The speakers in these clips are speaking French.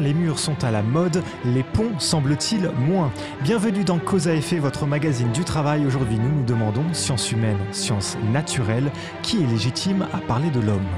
Les murs sont à la mode, les ponts semble-t-il moins? Bienvenue dans Cause à effet, votre magazine du travail. Aujourd'hui, nous nous demandons, sciences humaines, sciences naturelles, qui est légitime à parler de l'homme?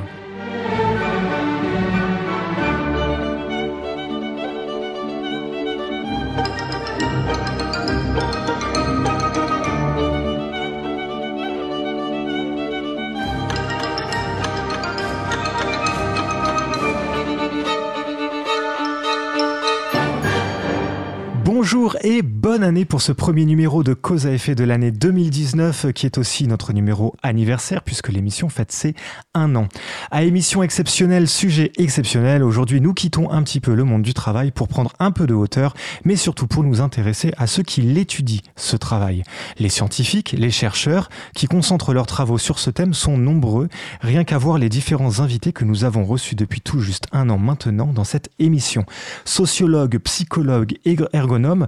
Bonne année pour ce premier numéro de Cause à effet de l'année 2019 qui est aussi notre numéro anniversaire puisque l'émission fête ses un an. À émission exceptionnelle, sujet exceptionnel, aujourd'hui nous quittons un petit peu le monde du travail pour prendre un peu de hauteur mais surtout pour nous intéresser à ceux qui l'étudient, ce travail. Les scientifiques, les chercheurs qui concentrent leurs travaux sur ce thème sont nombreux, rien qu'à voir les différents invités que nous avons reçus depuis tout juste un an maintenant dans cette émission. Sociologues, psychologues, ergonomes,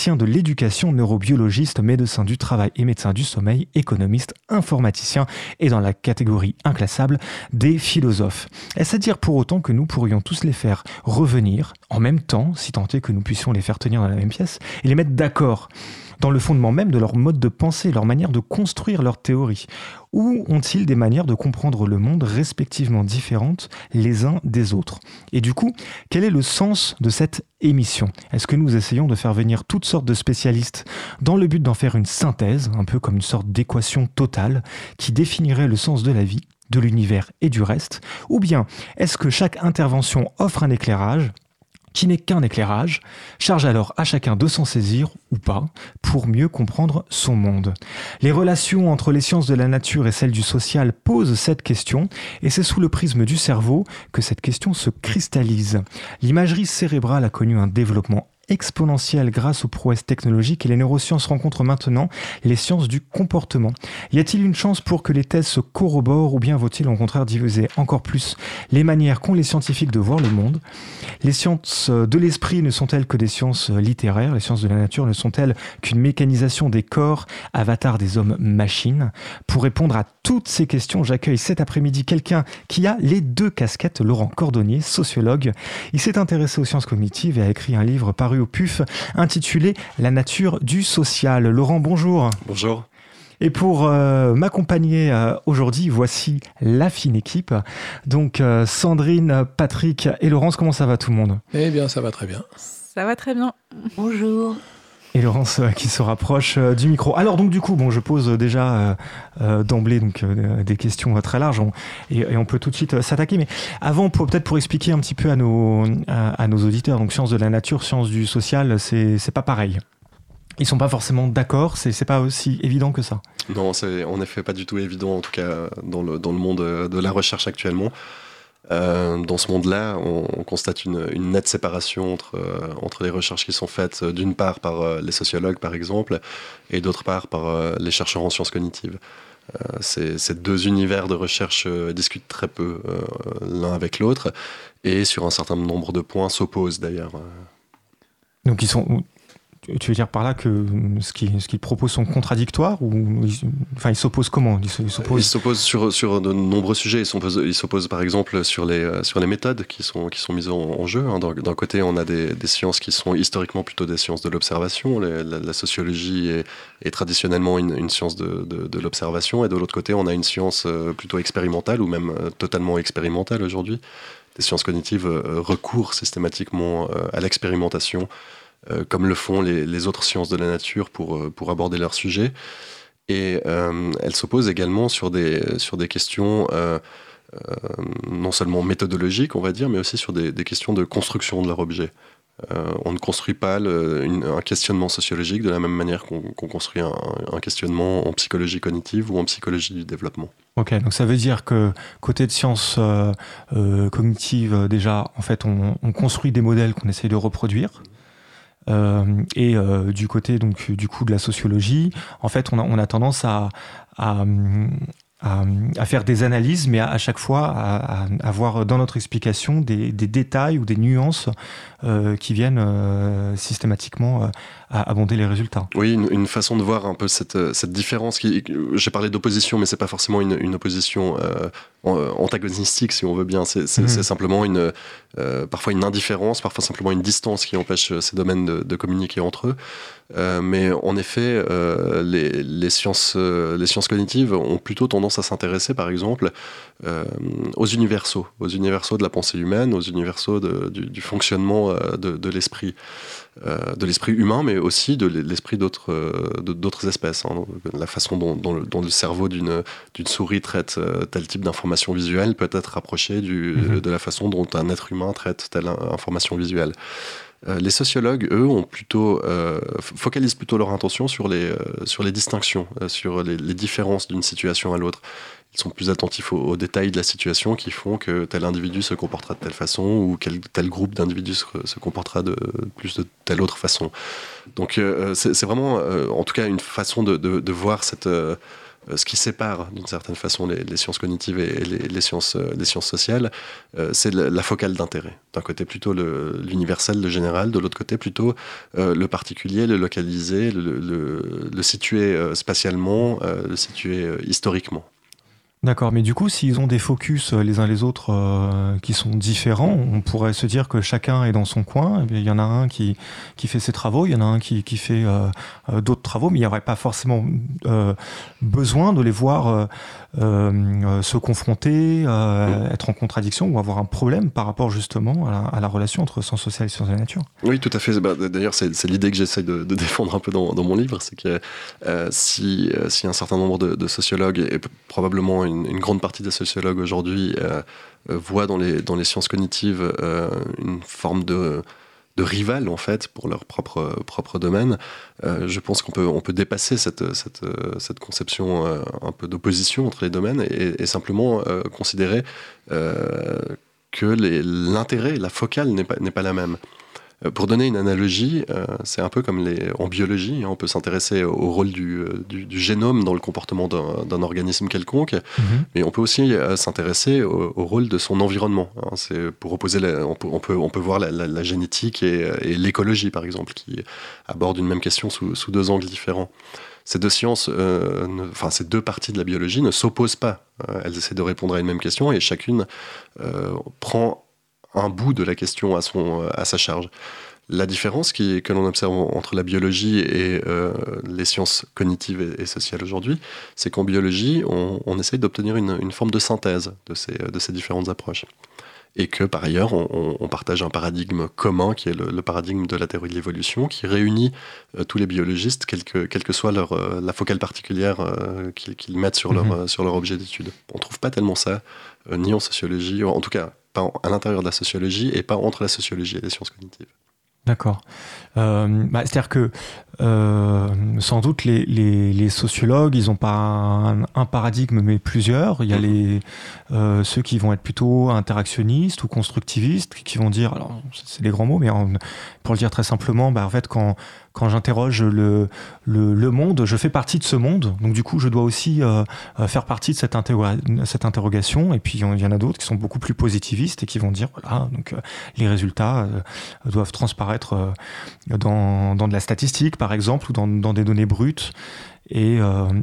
de l'éducation, neurobiologiste, médecin du travail et médecin du sommeil, économiste, informaticien et dans la catégorie inclassable des philosophes. Est-ce à dire pour autant que nous pourrions tous les faire revenir en même temps, si tant est que nous puissions les faire tenir dans la même pièce, et les mettre d'accord? Dans le fondement même de leur mode de pensée, leur manière de construire leur théorie. Ou ont-ils des manières de comprendre le monde respectivement différentes les uns des autres? Et du coup, quel est le sens de cette émission? Est-ce que nous essayons de faire venir toutes sortes de spécialistes dans le but d'en faire une synthèse, un peu comme une sorte d'équation totale qui définirait le sens de la vie de l'univers et du reste? Ou bien est-ce que chaque intervention offre un éclairage qui n'est qu'un éclairage, charge alors à chacun de s'en saisir ou pas pour mieux comprendre son monde. Les relations entre les sciences de la nature et celles du social posent cette question et c'est sous le prisme du cerveau que cette question se cristallise. L'imagerie cérébrale a connu un développement exponentielle grâce aux prouesses technologiques et les neurosciences rencontrent maintenant les sciences du comportement. Y a-t-il une chance pour que les thèses se corroborent ou bien vaut-il au contraire diviser encore plus les manières qu'ont les scientifiques de voir le monde? Les sciences de l'esprit ne sont-elles que des sciences littéraires? Les sciences de la nature ne sont-elles qu'une mécanisation des corps, avatar des hommes-machines Pour répondre à toutes ces questions, j'accueille cet après-midi quelqu'un qui a les deux casquettes, Laurent Cordonnier, sociologue. Il s'est intéressé aux sciences cognitives et a écrit un livre paru au PUF intitulé La nature du social. Laurent, bonjour. Bonjour. Et pour euh, m'accompagner euh, aujourd'hui, voici la fine équipe. Donc euh, Sandrine, Patrick et Laurence, comment ça va tout le monde? Eh bien, ça va très bien. Ça va très bien. Bonjour et Laurence euh, qui se rapproche euh, du micro. Alors donc du coup, bon, je pose déjà euh, d'emblée donc des questions très larges et, on peut tout de suite s'attaquer. Mais avant, peut-être pour expliquer un petit peu à nos auditeurs, donc sciences de la nature, sciences du social, c'est c'est pas pareil. Ils sont pas forcément d'accord. C'est c'est pas aussi évident que ça. Non, c'est en effet pas du tout évident en tout cas dans le monde de la recherche actuellement. Euh, dans ce monde-là, on, constate une, nette séparation entre, euh, entre les recherches qui sont faites euh, d'une part par les sociologues, par exemple, et d'autre part par les chercheurs en sciences cognitives. Ces, ces, deux univers de recherche discutent très peu l'un avec l'autre, et sur un certain nombre de points s'opposent d'ailleurs. Donc ils sont tu veux dire par là que ce qu'ils proposent sont contradictoires ou enfin ils s'opposent comment? Ils s'opposent? Sur, sur de nombreux sujets. Ils s'opposent par exemple sur les, euh, sur les méthodes qui sont, qui sont mises en, jeu. Hein. D'un côté, on a des, des, sciences qui sont historiquement plutôt des sciences de l'observation. La, sociologie est, traditionnellement une, science de, de, l'observation. Et de l'autre côté, on a une science euh, plutôt expérimentale ou même euh, totalement expérimentale aujourd'hui. Les sciences cognitives recourent systématiquement à l'expérimentation euh, comme le font les, autres sciences de la nature pour, euh, pour aborder leur sujet. Et euh, elle s'oppose également sur des, sur des questions non seulement méthodologiques, on va dire, mais aussi sur des, questions de construction de leur objet. on ne construit pas un questionnement sociologique de la même manière qu'on construit un, questionnement en psychologie cognitive ou en psychologie du développement. Ok, donc ça veut dire que côté sciences cognitives, déjà, en fait, on, on construit des modèles qu'on essaie de reproduire. Euh, et euh, du côté donc du coup de la sociologie, en fait, on a, tendance à, faire des analyses, mais à, chaque fois à, avoir dans notre explication des, détails ou des nuances qui viennent euh, systématiquement euh, abonder les résultats. Oui, une, façon de voir un peu cette, cette différence. Qui, j'ai parlé d'opposition, mais c'est pas forcément une, une opposition antagonistique, si on veut bien. C'est, c'est, mhm. simplement une, parfois une indifférence, parfois simplement une distance qui empêche ces domaines de, de communiquer entre eux. Euh, mais en effet, euh, les, les, sciences, euh, les sciences cognitives ont plutôt tendance à s'intéresser, par exemple, aux universaux, aux universaux de la pensée humaine, aux universaux du, du, fonctionnement de, de l'esprit. de l'esprit humain, mais aussi de l'esprit d'autres d'autres espèces. Hein. La façon dont, dont, le, dont le, cerveau d'une souris traite tel type d'information visuelle peut être rapproché du, mm-hmm. de la façon dont un être humain traite telle information visuelle. Euh, les sociologues, eux, ont plutôt, euh, focalisent plutôt leur intention sur les, euh, sur les distinctions, sur les, différences d'une situation à l'autre. Ils sont plus attentifs aux, détails de la situation qui font que tel individu se comportera de telle façon ou quel, tel groupe d'individus se, comportera de plus de telle autre façon. Donc c'est vraiment, en tout cas, une façon de, voir cette ce qui sépare d'une certaine façon les, sciences cognitives et les, sciences, euh, les sciences sociales, euh, c'est la, focale d'intérêt. D'un côté plutôt l'universel, le, général, de l'autre côté plutôt le particulier, le localisé, le, situer spatialement, le situer historiquement. D'accord, mais du coup, s'ils ont des focus euh, les uns les autres euh, qui sont différents, on pourrait se dire que chacun est dans son coin. Il y en a un qui, qui fait ses travaux, il y en a un qui, qui fait euh, d'autres travaux, mais il n'y aurait pas forcément besoin de les voir se confronter, être en contradiction ou avoir un problème par rapport justement à la, relation entre sciences sociales et sciences de la nature. Oui, tout à fait. Bah, d'ailleurs, c'est l'idée que j'essaie de, défendre un peu dans, dans mon livre, c'est que si, si un certain nombre de, de sociologues et probablement une, grande partie des sociologues aujourd'hui euh, euh, voient dans les, dans les sciences cognitives euh, une forme de, de rival en fait pour leur propre, domaine. je pense qu'on peut, on peut dépasser cette, cette, conception un peu d'opposition entre les domaines et, simplement considérer que l'intérêt, la focale n'est pas, pas la même. Euh, pour donner une analogie, euh, c'est un peu comme les, en biologie, hein, on peut s'intéresser au rôle du, euh, du, génome dans le comportement d'un organisme quelconque, mhm. mais on peut aussi s'intéresser au, rôle de son environnement. Hein. c'est pour opposer, on, peut, on, peut, on, peut, voir la, génétique et, l'écologie, par exemple, qui abordent une même question sous, sous deux angles différents ces deux sciences, enfin ces deux parties de la biologie ne s'opposent pas. elles essaient de répondre à une même question et chacune prend un bout de la question à, son, à sa charge. La différence qui, que l'on observe entre la biologie et euh, les sciences cognitives et, sociales aujourd'hui, c'est qu'en biologie, on, on essaye d'obtenir une, une, forme de synthèse de ces, de ces différentes approches. Et que par ailleurs, on, on partage un paradigme commun qui est le, paradigme de la théorie de l'évolution, qui réunit euh, tous les biologistes, quelle que, quelle que soit leur, euh, la focale particulière qu'ils mettent sur, leur, mhm. sur leur objet d'étude. On ne trouve pas tellement ça, ni en sociologie, en tout cas pas à l'intérieur de la sociologie et pas entre la sociologie et les sciences cognitives. D'accord. Euh, bah, c'est-à-dire que euh, sans doute les, les, sociologues, ils n'ont pas un, paradigme, mais plusieurs. Il y a mhm. les, euh, ceux qui vont être plutôt interactionnistes ou constructivistes, qui vont dire, alors c'est des grands mots, mais pour le dire très simplement, bah, en fait, quand, quand j'interroge le, le, monde, je fais partie de ce monde. Donc du coup, je dois aussi euh, euh, faire partie de cette, cette interrogation. Et puis il y en a d'autres qui sont beaucoup plus positivistes et qui vont dire voilà, donc euh, les résultats doivent transparaître dans, dans, de la statistique, par exemple, ou dans, dans des données brutes. Et,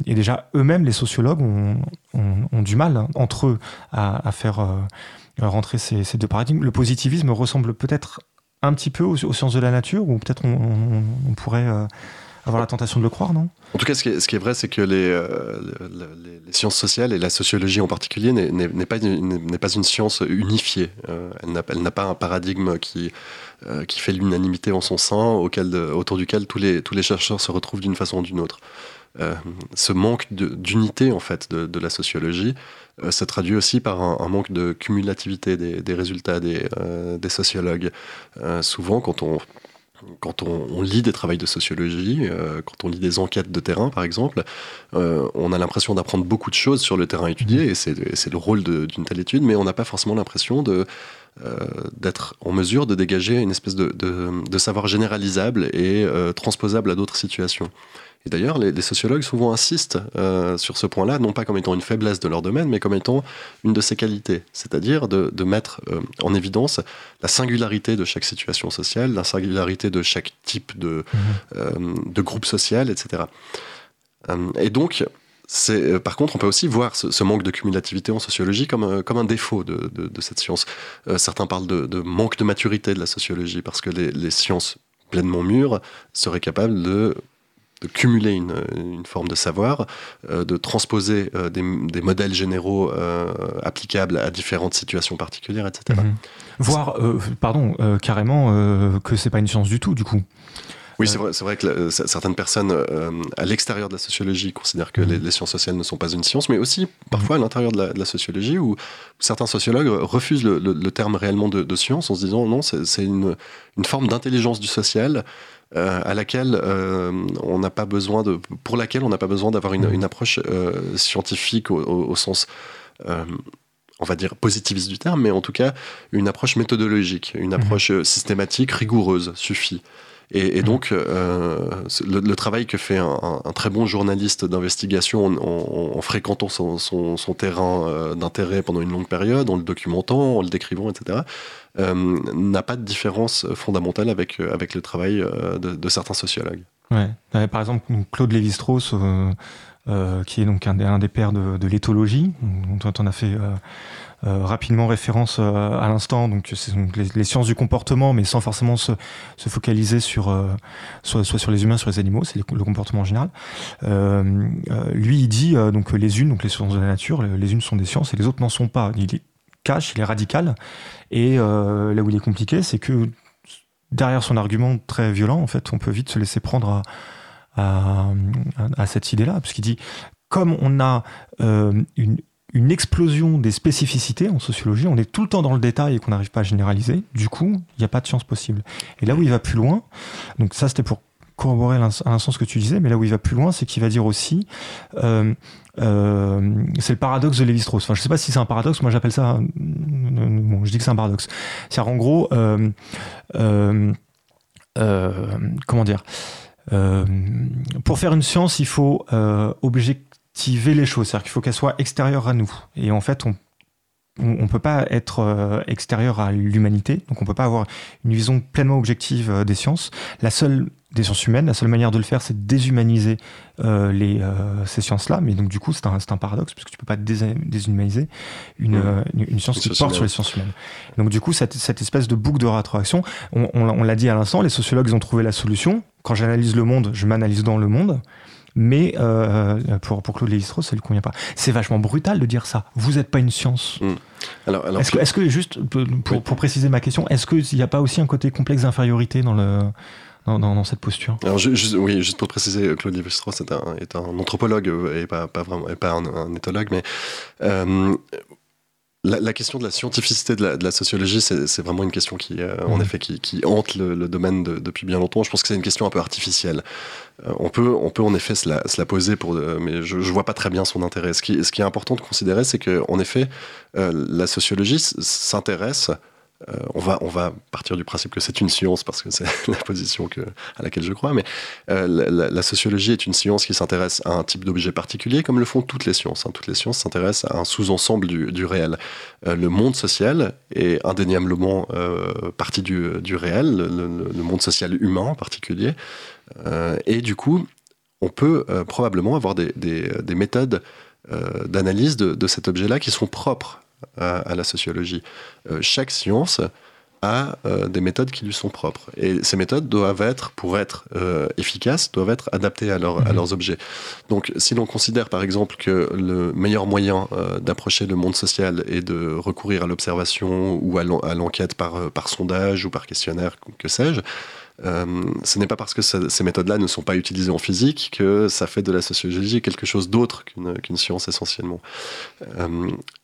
et déjà, eux-mêmes, les sociologues, ont, ont, du mal hein, entre eux à, à faire rentrer ces, ces, deux paradigmes. Le positivisme ressemble peut-être un petit peu aux, sciences de la nature, ou peut-être on, pourrait euh, avoir la tentation de le croire, non? En tout cas, ce qui est, vrai, c'est que euh, les, sciences sociales, et la sociologie en particulier, n'est pas, pas, une science unifiée. Euh, elle n'a pas un paradigme qui, qui fait l'unanimité en son sein, auquel, autour duquel tous les, chercheurs se retrouvent d'une façon ou d'une autre. ce manque d'unité en fait de, la sociologie euh, ça traduit aussi par un, manque de cumulativité des, résultats des, euh, sociologues. Euh, souvent, quand on, lit des travaux de sociologie, quand on lit des enquêtes de terrain, par exemple, on a l'impression d'apprendre beaucoup de choses sur le terrain étudié, et c'est le rôle d'une telle étude, mais on n'a pas forcément l'impression de d'être en mesure de dégager une espèce de, de savoir généralisable et transposable à d'autres situations. Et d'ailleurs, les, sociologues souvent insistent euh, sur ce point-là, non pas comme étant une faiblesse de leur domaine, mais comme étant une de ses qualités, c'est-à-dire de, mettre euh, en évidence la singularité de chaque situation sociale, la singularité de chaque type de, euh, de groupe social, etc. et donc, par contre, on peut aussi voir ce, manque de cumulativité en sociologie comme, comme un défaut de, cette science. certains parlent de, manque de maturité de la sociologie parce que les, sciences pleinement mûres seraient capables de cumuler une, forme de savoir, euh, de transposer euh, des, modèles généraux euh, applicables à différentes situations particulières, etc. Mhm. Voir, pardon, carrément que c'est pas une science du tout, du coup. Oui, c'est vrai, vrai, que certaines personnes à l'extérieur de la sociologie considèrent que mhm. les, sciences sociales ne sont pas une science, mais aussi parfois à l'intérieur de, la, sociologie où certains sociologues refusent le, le, terme réellement de, de, science en se disant non, c'est une, une, forme d'intelligence du social euh, à laquelle euh, on n'a pas besoin de, pour laquelle on n'a pas besoin d'avoir une, une, approche euh, scientifique au, au, sens on va dire positiviste du terme, mais en tout cas une approche méthodologique, une mhm. approche systématique, rigoureuse suffit. Et, et donc, euh, le, le, travail que fait un, un très bon journaliste d'investigation en, en, fréquentant son, son, son terrain euh, d'intérêt pendant une longue période, en le documentant, en le décrivant, etc., euh, n'a pas de différence fondamentale avec, avec le travail de, de, certains sociologues. Ouais. Par exemple, Claude Lévi-Strauss, euh, qui est donc un, des pères de, de l'éthologie, dont on a fait euh, rapidement référence euh, à l'instant. Donc, c'est les, sciences du comportement, mais sans forcément se, se focaliser sur euh, soit, sur les humains, sur les animaux. C'est le comportement en général. lui, il dit donc les unes, donc les sciences de la nature, les unes sont des sciences et les autres n'en sont pas. Il est cash, il est radical. Et là où il est compliqué, c'est que derrière son argument très violent, en fait, on peut vite se laisser prendre à, à, cette idée-là, parce qu'il dit comme on a euh, une, explosion des spécificités en sociologie. On est tout le temps dans le détail et qu'on n'arrive pas à généraliser. Du coup, il n'y a pas de science possible. Et là où il va plus loin, donc ça c'était pour corroborer à l'instant ce que tu disais, mais là où il va plus loin, c'est qu'il va dire aussi, euh, euh, c'est le paradoxe de Lévi-Strauss. Enfin, je sais pas si c'est un paradoxe, moi j'appelle ça, bon, je dis que c'est un paradoxe. C'est en gros, comment dire, pour faire une science, il faut objecter les choses, c'est-à-dire qu'il faut qu'elle soit extérieure à nous. Et en fait, on on peut pas être euh, extérieur à l'humanité, donc on peut pas avoir une vision pleinement objective euh, des sciences. La seule des sciences humaines, la seule manière de le faire, c'est de déshumaniser euh, les, ces sciences-là. Mais donc du coup, c'est un, un, paradoxe puisque tu peux pas déshumaniser une, mmh. une, science qui porte sur les sciences humaines. Donc du coup, cette, cette espèce de boucle de rétroaction, on, on, on l'a dit à l'instant, les sociologues ont trouvé la solution. Quand j'analyse le monde, je m'analyse dans le monde mais euh, pour, pour Claude Lévi-Strauss, ça lui convient pas. C'est vachement brutal de dire ça. Vous n'êtes pas une science. Hmm. Alors, alors, est-ce que, est que, juste pour, pour, préciser ma question, est-ce qu'il n'y a pas aussi un côté complexe d'infériorité dans le dans, dans, cette posture Alors, oui, juste pour préciser, Claude Lévi-Strauss est un, est un anthropologue et pas, pas vraiment, et pas un, un éthologue, mais euh, la, question de la scientificité de la, sociologie, c'est vraiment une question qui, euh, en mmh. effet, qui, hante le, domaine depuis bien longtemps. Je pense que c'est une question un peu artificielle. Euh, on, peut, on peut en effet se la, poser, pour, mais je, ne vois pas très bien son intérêt. Ce qui, ce qui est important de considérer, c'est qu'en effet, euh, la sociologie s'intéresse euh, on, va, on va partir du principe que c'est une science parce que c'est la position à laquelle je crois, mais euh, la, sociologie est une science qui s'intéresse à un type d'objet particulier comme le font toutes les sciences. Hein. Toutes les sciences s'intéressent à un sous-ensemble du, réel. Euh, le monde social est indéniablement partie du, réel, le, monde social humain en particulier. et du coup, on peut probablement avoir des, méthodes d'analyse de cet objet-là qui sont propres à, la sociologie. Euh, chaque science a euh, des méthodes qui lui sont propres. Et ces méthodes doivent être, pour être euh, efficaces, doivent être adaptées à, leur, à mhm. leurs objets. Donc si l'on considère par exemple que le meilleur moyen d'approcher le monde social est de recourir à l'observation ou à l'enquête par, par sondage ou par questionnaire, que sais-je, ce n'est pas parce que ces méthodes-là ne sont pas utilisées en physique que ça fait de la sociologie quelque chose d'autre qu'une science essentiellement.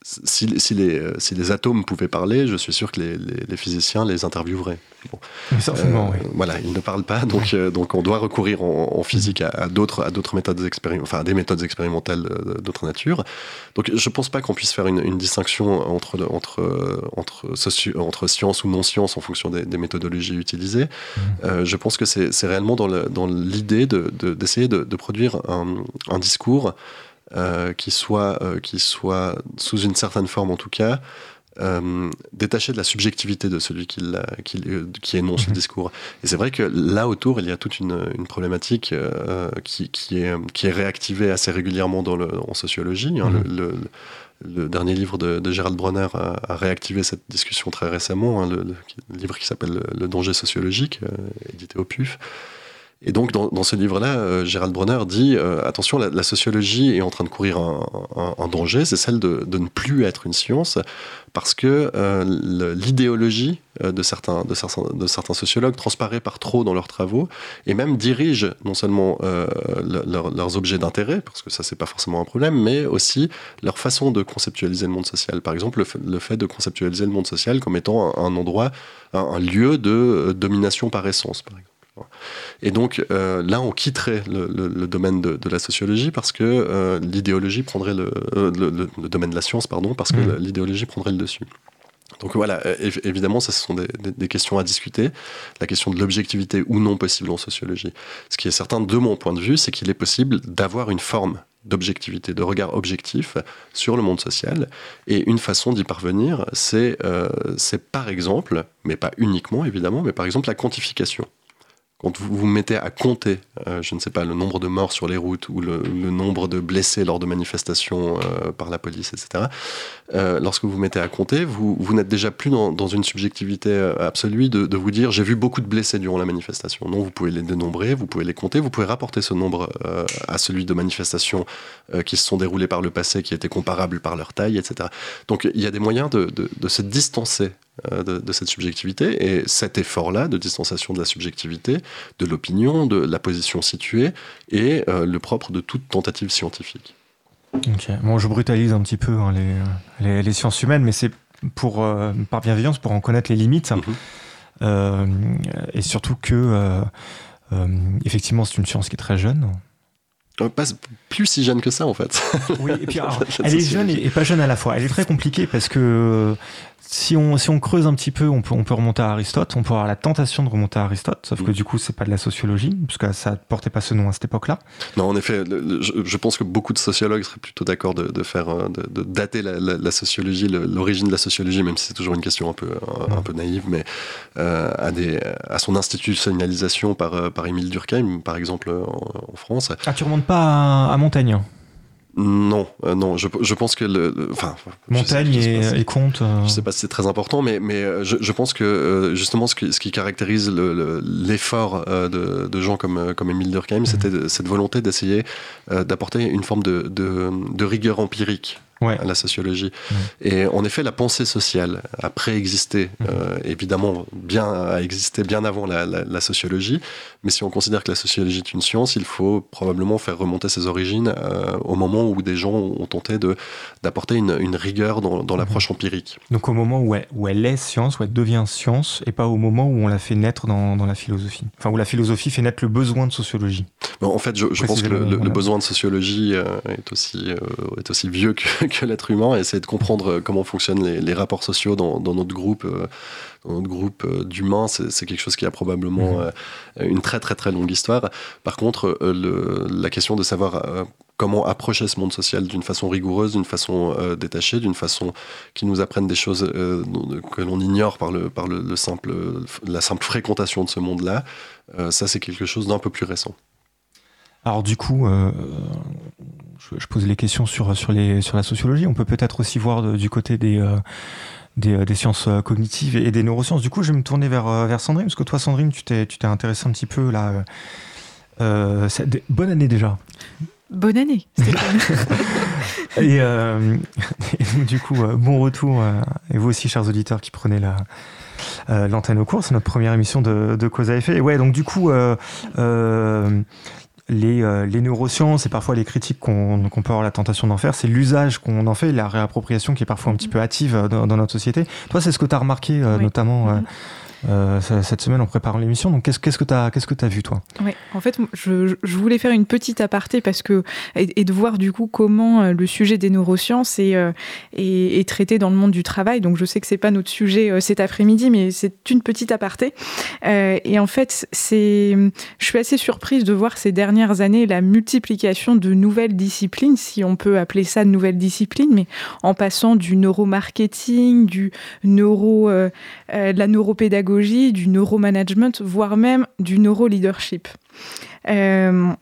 Si, les, si, les, atomes pouvaient parler, je suis sûr que les, physiciens les intervieweraient. Bon. Certainement, oui. Voilà, ils ne parlent pas, donc, donc on doit recourir en, physique à, à d'autres méthodes expérimentales, enfin à des méthodes expérimentales d'autre nature. Donc je ne pense pas qu'on puisse faire une, distinction entre, entre, entre, entre science ou non-science en fonction des, méthodologies utilisées. Mmh. Euh, je pense que c'est réellement dans l'idée d'essayer de, de, produire un, discours euh, qui, soit, euh, qui soit, sous une certaine forme en tout cas, euh, détaché de la subjectivité de celui qui, qui, qui énonce le mhm. discours. Et c'est vrai que là autour, il y a toute une, une problématique euh, qui, qui, est, qui est réactivée assez régulièrement dans le, en sociologie. Hein. Mhm. le, le, dernier livre de, de Gérald Bronner a, réactivé cette discussion très récemment, hein, le, livre qui s'appelle Le danger sociologique, euh, édité au PUF. Et donc, dans, ce livre-là, euh, Gérald Bronner dit euh, attention, la, sociologie est en train de courir un, danger, c'est celle de, ne plus être une science, parce que euh, l'idéologie de certains, de, certains, de certains sociologues transparaît par trop dans leurs travaux, et même dirige non seulement leurs objets d'intérêt, parce que ça, c'est pas forcément un problème, mais aussi leur façon de conceptualiser le monde social. Par exemple, le, fait de conceptualiser le monde social comme étant un, endroit, un, un lieu de domination par essence, par exemple. Et donc euh, là, on quitterait le, domaine de, la sociologie parce que euh, l'idéologie prendrait le, euh, le, domaine de la science, pardon, parce que mmh. l'idéologie prendrait le dessus. Donc voilà, évidemment, ça, ce sont des, questions à discuter. La question de l'objectivité ou non possible en sociologie. Ce qui est certain, de mon point de vue, c'est qu'il est possible d'avoir une forme d'objectivité, de regard objectif sur le monde social. Et une façon d'y parvenir, c'est par exemple, mais pas uniquement évidemment, mais par exemple la quantification quand vous vous mettez à compter, euh, je ne sais pas, le nombre de morts sur les routes ou le, nombre de blessés lors de manifestations euh, par la police, etc., euh, lorsque vous vous mettez à compter, vous, n'êtes déjà plus dans, une subjectivité absolue de, vous dire j'ai vu beaucoup de blessés durant la manifestation. Non, vous pouvez les dénombrer, vous pouvez les compter, vous pouvez rapporter ce nombre à celui de manifestations qui se sont déroulées par le passé, qui étaient comparables par leur taille, etc. Donc il y a des moyens de se distancer euh, de, cette subjectivité. Et cet effort-là de distanciation de la subjectivité, de l'opinion, de la position située, est euh, le propre de toute tentative scientifique. Ok, bon, je brutalise un petit peu hein, les, les, sciences humaines, mais c'est pour euh, par bienveillance, pour en connaître les limites, mhm. et surtout que effectivement c'est une science qui est très jeune. Pas plus si jeune que ça en fait. Oui, et puis elle est jeune et, pas jeune à la fois. Elle est très compliquée parce que si on, si on creuse un petit peu, on peut, on peut remonter à Aristote, on peut avoir la tentation de remonter à Aristote, sauf que mm. du coup, c'est pas de la sociologie, puisque ça ne portait pas ce nom à cette époque-là. Non, en effet, je, pense que beaucoup de sociologues seraient plutôt d'accord de, de, faire, euh, de, dater la, sociologie, l'origine de la sociologie, même si c'est toujours une question un peu, un, peu naïve, mais euh, à, des, à son institutionnalisation par, euh, par Émile Durkheim, par exemple, en, France. Ah, tu remontes pas à Montaigne non, euh, non, je, je, pense que le, enfin, Montaigne et, et, Comte. Euh... Je sais pas si c'est très important, mais, mais euh, je, pense que euh, justement ce qui, ce qui caractérise l'effort de, de, gens comme, comme Émile Durkheim, mmh. c'était cette volonté d'essayer d'apporter une forme de, de, de rigueur empirique à la sociologie. Et en effet, la pensée sociale a préexisté, euh, évidemment, bien, a existé bien avant la, sociologie. Mais si on considère que la sociologie est une science, il faut probablement faire remonter ses origines euh, au moment où des gens ont tenté d'apporter une, une, rigueur dans, dans l'approche empirique. Donc au moment où elle, où elle, est science, où elle devient science, et pas au moment où on la fait naître dans, dans la philosophie. Enfin, où la philosophie fait naître le besoin de sociologie. en fait, je, je pense que le, le, besoin de sociologie euh, est, aussi, est aussi vieux que, que l'être humain et essayer de comprendre euh, comment fonctionnent les, rapports sociaux dans, notre groupe. Euh, dans notre groupe euh, d'humains, c'est quelque chose qui a probablement mhm. une très très très longue histoire. Par contre, la question de savoir comment approcher ce monde social d'une façon rigoureuse, d'une façon détachée, d'une façon qui nous apprenne des choses que l'on ignore par, le, par le, simple, la simple fréquentation de ce monde-là, ça c'est quelque chose d'un peu plus récent. Alors du coup, je, pose les questions sur, sur, les, sur la sociologie. On peut peut-être aussi voir du côté des, euh, euh, des, sciences euh, cognitives et des neurosciences. Du coup, je vais me tourner vers, vers Sandrine, parce que toi, Sandrine, tu t'es, tu t'es intéressé un petit peu là. bonne année déjà. Bonne année, et, et, du coup, bon retour. et vous aussi, chers auditeurs, qui prenez la, l'antenne au cours. C'est notre première émission de, de Cause à effet. Et ouais, donc du coup, les, les, neurosciences et parfois les critiques qu'on peut avoir la tentation d'en faire, c'est l'usage qu'on en fait, la réappropriation qui est parfois un petit peu hâtive dans, notre société. Toi, c'est ce que tu as remarqué, notamment. Mm-hmm. Euh, cette semaine en préparant l'émission. Donc, qu'est-ce que tu as, vu, toi? Oui, en fait, je, voulais faire une petite aparté parce que, et, de voir du coup comment euh, le sujet des neurosciences euh, est, est, traité dans le monde du travail. Donc, je sais que c'est pas notre sujet cet après-midi, mais c'est une petite aparté. et en fait, c'est, je suis assez surprise de voir ces dernières années la multiplication de nouvelles disciplines, si on peut appeler ça de nouvelles disciplines, mais en passant du neuromarketing, du neuro, de la neuropédagogie du neuromanagement, voire même du neuroleadership. Euh,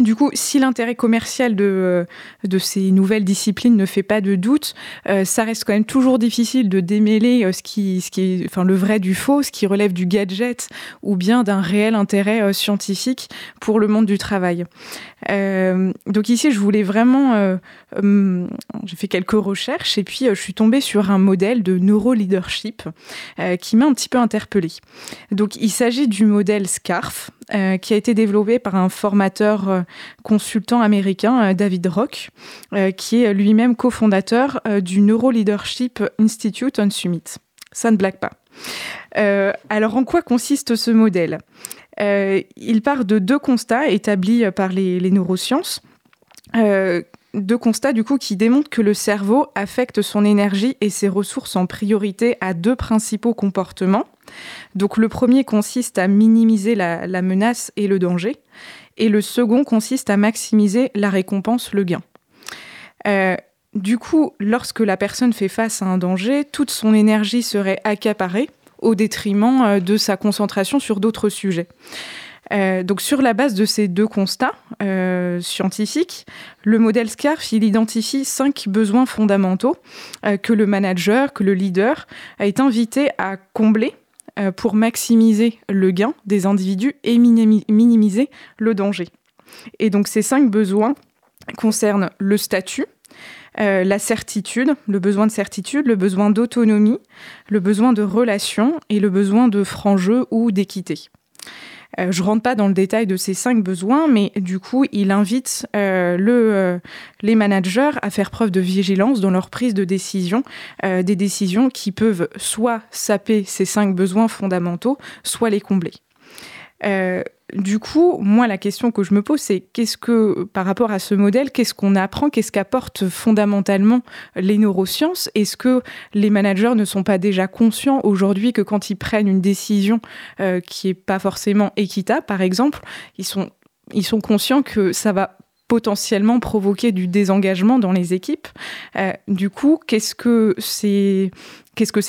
du coup, si l'intérêt commercial de, euh, ces nouvelles disciplines ne fait pas de doute, euh, ça reste quand même toujours difficile de démêler euh, ce qui, enfin, le vrai du faux, ce qui relève du gadget ou bien d'un réel intérêt scientifique pour le monde du travail. Donc ici, je voulais vraiment, hum, j'ai fait quelques recherches et puis je suis tombée sur un modèle de neuroleadership qui m'a un petit peu interpellée. Donc il s'agit du modèle SCARF. Euh, qui a été développé par un formateur euh, consultant américain, euh, David Rock, qui est lui-même cofondateur du Neuro Leadership Institute on Summit. Ça ne blague pas. alors en quoi consiste ce modèle? Il part de deux constats établis par les, neurosciences deux constats du coup qui démontrent que le cerveau affecte son énergie et ses ressources en priorité à deux principaux comportements. Donc le premier consiste à minimiser la, menace et le danger, et le second consiste à maximiser la récompense, le gain. Euh, du coup, lorsque la personne fait face à un danger, toute son énergie serait accaparée au détriment euh, de sa concentration sur d'autres sujets. Euh, donc sur la base de ces deux constats scientifiques, le modèle SCARF identifie cinq besoins fondamentaux que le manager, que le leader est invité à combler euh, pour maximiser le gain des individus et minimiser le danger. Et donc ces cinq besoins concernent le statut, euh, la certitude, le besoin de certitude, le besoin d'autonomie, le besoin de relation et le besoin de franc jeu ou d'équité. Euh, je rentre pas dans le détail de ces cinq besoins, mais du coup, il invite euh, les managers à faire preuve de vigilance dans leur prise de décision, des décisions qui peuvent soit saper ces cinq besoins fondamentaux, soit les combler. Du coup, moi, la question que je me pose, c'est qu'est-ce que, par rapport à ce modèle, qu'est-ce qu'on apprend, qu'est-ce qu'apportent fondamentalement les neurosciences? Est-ce que les managers ne sont pas déjà conscients aujourd'hui que quand ils prennent une décision euh, qui n'est pas forcément équitable, par exemple, ils ils sont conscients que ça va potentiellement provoquer du désengagement dans les équipes. Euh, du coup, qu'est-ce que ces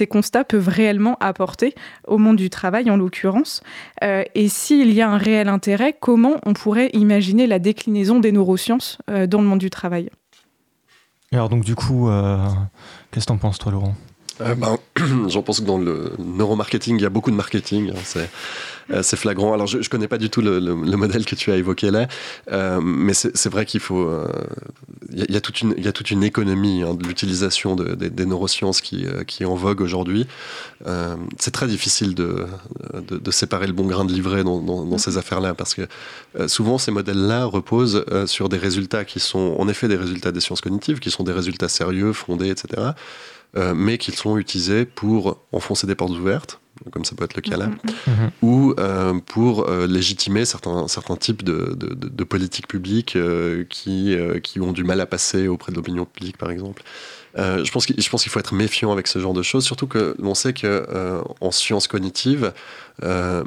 constats peuvent réellement apporter au monde du travail en l'occurrence. Euh, et s'il y a un réel intérêt, comment on pourrait imaginer la déclinaison des neurosciences euh, dans le monde du travail? Alors donc du coup, qu'est-ce que tu en penses toi Laurent? Ben, J'en pense que dans le neuromarketing, il y a beaucoup de marketing. Hein, c'est euh, c'est flagrant. Alors, je ne connais pas du tout le, modèle que tu as évoqué là, euh, mais c'est vrai qu'il faut. Il euh, y, a toute une, économie hein, de l'utilisation des neurosciences qui, est en vogue aujourd'hui. c'est très difficile de, séparer le bon grain de livret dans, ces affaires-là, parce que souvent, ces modèles-là reposent sur des résultats qui sont en effet des résultats des sciences cognitives, qui sont des résultats sérieux, fondés, etc. mais qui sont utilisés pour enfoncer des portes ouvertes, comme ça peut être le cas là, mm-hmm. Mm-hmm. ou euh, pour euh, légitimer certains, certains types de, de, politiques publiques euh, qui, qui ont du mal à passer auprès de l'opinion publique, par exemple. je pense qu'il faut être méfiant avec ce genre de choses, surtout que l'on sait que en sciences cognitives,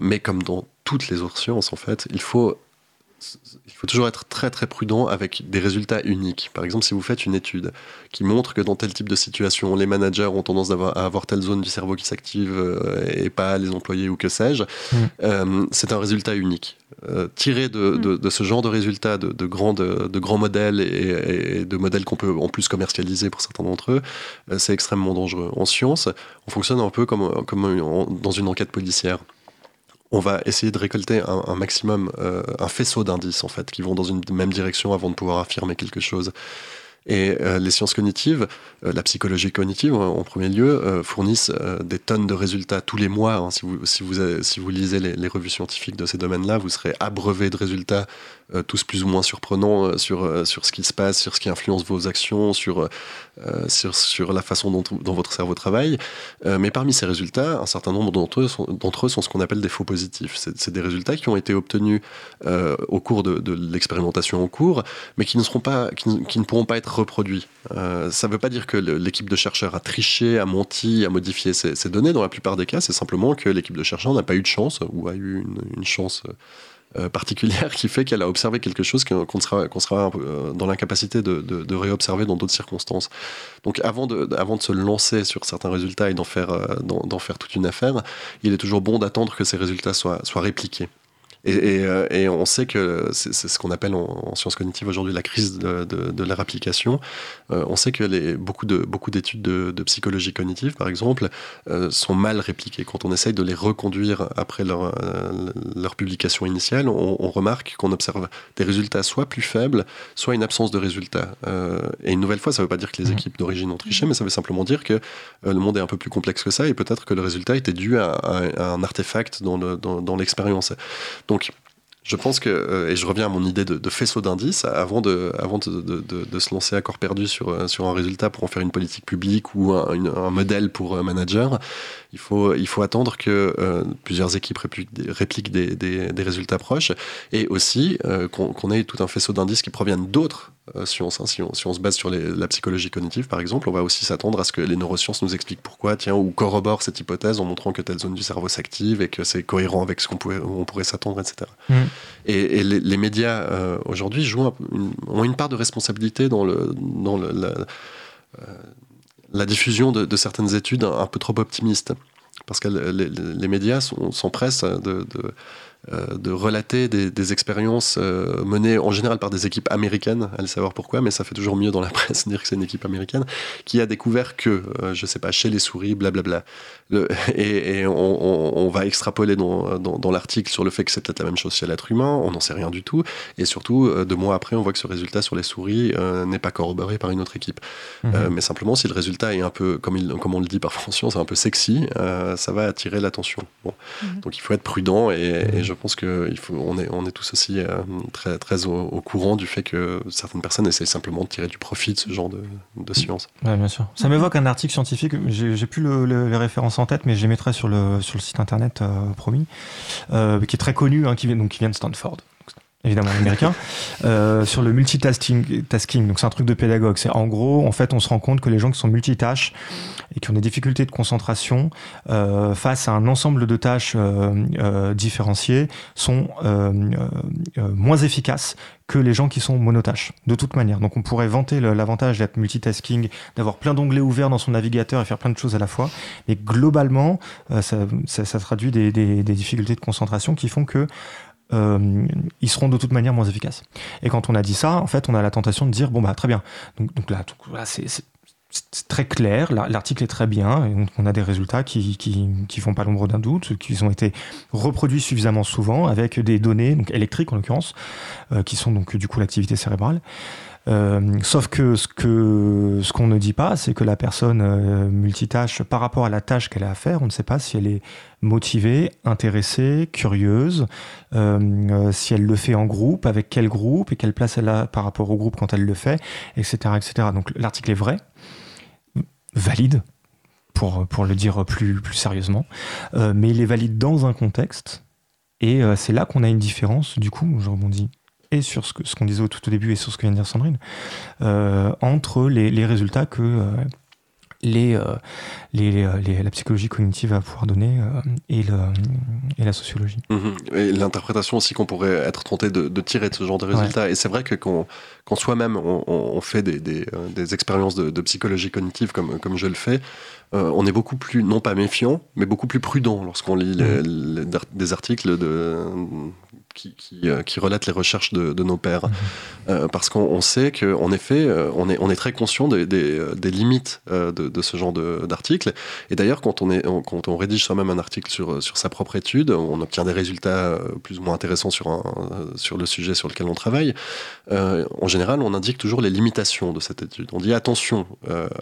mais comme dans toutes les autres sciences en fait, il faut faut toujours être très très prudent avec des résultats uniques. Par exemple, si vous faites une étude qui montre que dans tel type de situation, les managers ont tendance à avoir telle zone du cerveau qui s'active euh, et pas les employés ou que sais-je, mm. euh, c'est un résultat unique. Euh, tirer de, de, ce genre de résultats, de, de, grands, de, grands modèles et, de modèles qu'on peut en plus commercialiser pour certains d'entre eux, c'est extrêmement dangereux. En science, on fonctionne un peu comme, comme dans une enquête policière on va essayer de récolter un, maximum, euh, un faisceau d'indices en fait, qui vont dans une même direction avant de pouvoir affirmer quelque chose. Et euh, les sciences cognitives, euh, la psychologie cognitive en, premier lieu, fournissent des tonnes de résultats tous les mois. Hein. Si vous lisez les, les revues scientifiques de ces domaines-là, vous serez abreuvé de résultats tous plus ou moins surprenants sur, sur ce qui se passe, sur ce qui influence vos actions, sur, sur, sur la façon dont, votre cerveau travaille. mais parmi ces résultats, un certain nombre d'entre eux, sont, ce qu'on appelle des faux positifs. C'est des résultats qui ont été obtenus au cours de, l'expérimentation en cours, mais qui ne, seront pas, qui, ne pourront pas être reproduit. Euh, ça ne veut pas dire que l'équipe de chercheurs a triché, a menti, a modifié ces, données. Dans la plupart des cas, c'est simplement que l'équipe de chercheurs n'a pas eu de chance ou a eu une, chance euh, particulière qui fait qu'elle a observé quelque chose qu'on sera, sera euh, dans l'incapacité de, réobserver dans d'autres circonstances. Donc avant de, avant de se lancer sur certains résultats et d'en faire, d'en faire toute une affaire, il est toujours bon d'attendre que ces résultats soient, soient répliqués. Euh, et, on sait que c'est ce qu'on appelle en, sciences cognitives aujourd'hui la crise de, de, leur application. Euh, on sait que les, beaucoup d'études beaucoup de, de, psychologie cognitive, par exemple, euh, sont mal répliquées. Quand on essaye de les reconduire après leur, leur publication initiale, on, remarque qu'on observe des résultats soit plus faibles, soit une absence de résultats. et une nouvelle fois, ça ne veut pas dire que les mmh. équipes d'origine ont triché, mais ça veut simplement dire que le monde est un peu plus complexe que ça et peut-être que le résultat était dû à, un artefact dans l'expérience. Dans, donc, je pense que, euh, et je reviens à mon idée de, faisceau d'indices, avant, de, se lancer à corps perdu sur, euh, sur un résultat pour en faire une politique publique ou un, un modèle pour un manager, il faut, il faut attendre que euh, plusieurs équipes répliquent, des, des, des, résultats proches et aussi qu'on ait tout un faisceau d'indices qui proviennent d'autres sciences. Hein. Si, on, si, on, se base sur la psychologie cognitive, par exemple, on va aussi s'attendre à ce que les neurosciences nous expliquent pourquoi, tiens, ou corroborent cette hypothèse en montrant que telle zone du cerveau s'active et que c'est cohérent avec ce qu'on on pourrait s'attendre, etc. Et, les, médias euh, aujourd'hui jouent ont une part de responsabilité dans, le, dans le, la, euh, la, diffusion de, certaines études un, peu trop optimistes. Parce que les, médias s'empressent de, de relater des, expériences euh, menées en général par des équipes américaines, allez savoir pourquoi, mais ça fait toujours mieux dans la presse de dire que c'est une équipe américaine, qui a découvert que, euh, je sais pas, chez les souris, blablabla. Le, et, on, va extrapoler dans, dans, l'article sur le fait que c'est peut-être la même chose chez l'être humain, on n'en sait rien du tout, et surtout, deux mois après, on voit que ce résultat sur les souris n'est pas corroboré par une autre équipe. Mhm. mais simplement, si le résultat est un peu, comme, il, comme on le dit parfois en science, un peu sexy, ça va attirer l'attention. Bon. Mhm. Donc il faut être prudent, et, et mhm. je je pense qu'on on est, on est tous aussi euh, très, très au, courant du fait que certaines personnes essayent simplement de tirer du profit de ce genre de, science. Oui, bien sûr. Ça m'évoque un article scientifique, j'ai plus les références en tête, mais je les mettrai sur le, sur le site internet euh, promis, euh, qui est très connu, hein, qui, vient, donc, qui vient de Stanford évidemment américain, euh, sur le multitasking. Tasking. Donc c'est un truc de pédagogue. C'est en gros, en fait, on se rend compte que les gens qui sont multitâches et qui ont des difficultés de concentration euh, face à un ensemble de tâches euh, euh différenciées sont euh, euh, moins efficaces que les gens qui sont monotâches, de toute manière. Donc on pourrait vanter l'avantage d'être multitasking, d'avoir plein d'onglets ouverts dans son navigateur et faire plein de choses à la fois. Mais globalement, ça, ça, ça, traduit des, des, des difficultés de concentration qui font que euh, ils seront de toute manière moins efficaces. Et quand on a dit ça, en fait, on a la tentation de dire bon bah très bien. Donc, là, c'est très clair, l'article est très bien, on a des résultats qui, qui, qui font pas l'ombre d'un doute, qui ont été reproduits suffisamment souvent avec des données donc électriques en l'occurrence, euh, qui sont donc du coup l'activité cérébrale. Euh, sauf que ce qu'on ne dit pas, c'est que la personne euh, multitâche par rapport à la tâche qu'elle a à faire, on ne sait pas si elle est motivée, intéressée, curieuse, euh, si elle le fait en groupe, avec quel groupe et quelle place elle a par rapport au groupe quand elle le fait, etc., etc. Donc l'article est vrai, valide, pour, le dire plus sérieusement, mais il est valide dans un contexte, et c'est là qu'on a une différence, du coup, je rebondis et sur ce qu'on ce disait au tout au début et sur ce que vient de dire Sandrine, euh, entre les, les, résultats que euh, les, euh, les, les, la psychologie cognitive va pouvoir donner et, le, et, la sociologie. Mhm. Et l'interprétation aussi qu'on pourrait être tenté de, de, tirer de ce genre de résultats. Et c'est vrai que quand, quand soi-même on, on, fait des, des, des expériences de, de, psychologie cognitive comme, comme je le fais, on est beaucoup plus, non pas méfiant, mais beaucoup plus prudent lorsqu'on lit les, mhm. des articles de qui, qui, euh, qui, relate les recherches de, de nos pères. Mhm. Euh, parce qu'on sait qu'en effet, euh, on est, on est très conscient des, des, des limites de, de, ce genre d'article. Et d'ailleurs, quand, on est, quand on rédige soi-même un article sur, sur sa propre étude, on obtient des résultats plus ou moins intéressants sur, un, sur le sujet sur lequel on travaille. en général, on indique toujours les limitations de cette étude. On dit attention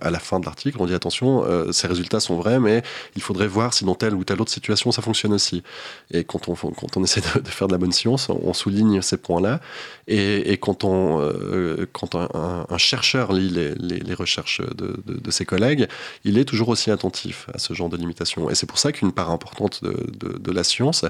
à la fin de l'article, on dit attention, ces résultats sont vrais, mais il faudrait voir si dans telle ou telle autre situation ça fonctionne aussi. Et quand on, quand on essaie de, de faire de la bonne on souligne ces points-là. Et, quand, on, euh, quand un, chercheur lit les, recherches de, ses collègues, il est toujours aussi attentif à ce genre de limitations. Et c'est pour ça qu'une part importante de, la science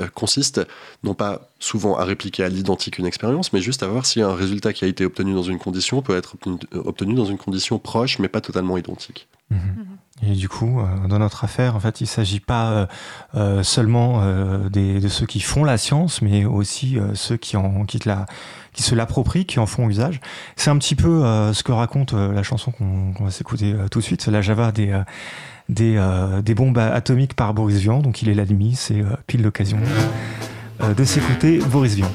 euh, consiste non pas souvent à répliquer à l'identique une expérience, mais juste à voir si un résultat qui a été obtenu dans une condition peut être obtenu, dans une condition proche, mais pas totalement identique. Mhm. Mhm. Et du coup, euh, dans notre affaire, en fait, il ne s'agit pas euh, euh, seulement de ceux qui font la science, mais aussi ceux qui, en, la, qui se l'approprient, qui en font usage. C'est un petit peu ce que raconte la chanson qu'on va s'écouter tout de suite, la Java des, des, des, bombes atomiques par Boris Vian. Donc il est la nuit, c'est pile l'occasion de s'écouter Boris Vian.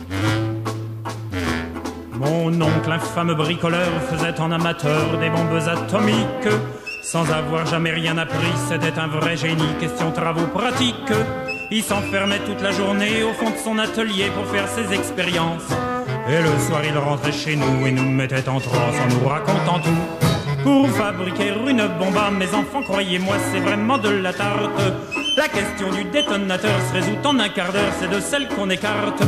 Mon oncle, infâme bricoleur, faisait en amateur des bombes atomiques. Sans avoir jamais rien appris, c'était un vrai génie, question travaux pratiques. Il s'enfermait toute la journée au fond de son atelier pour faire ses expériences. Et le soir, il rentrait chez nous et nous mettait en transe en nous racontant tout. Pour fabriquer une bombe à mes enfants, croyez-moi, c'est vraiment de la tarte. La question du détonateur se résout en un quart d'heure, c'est de celle qu'on écarte.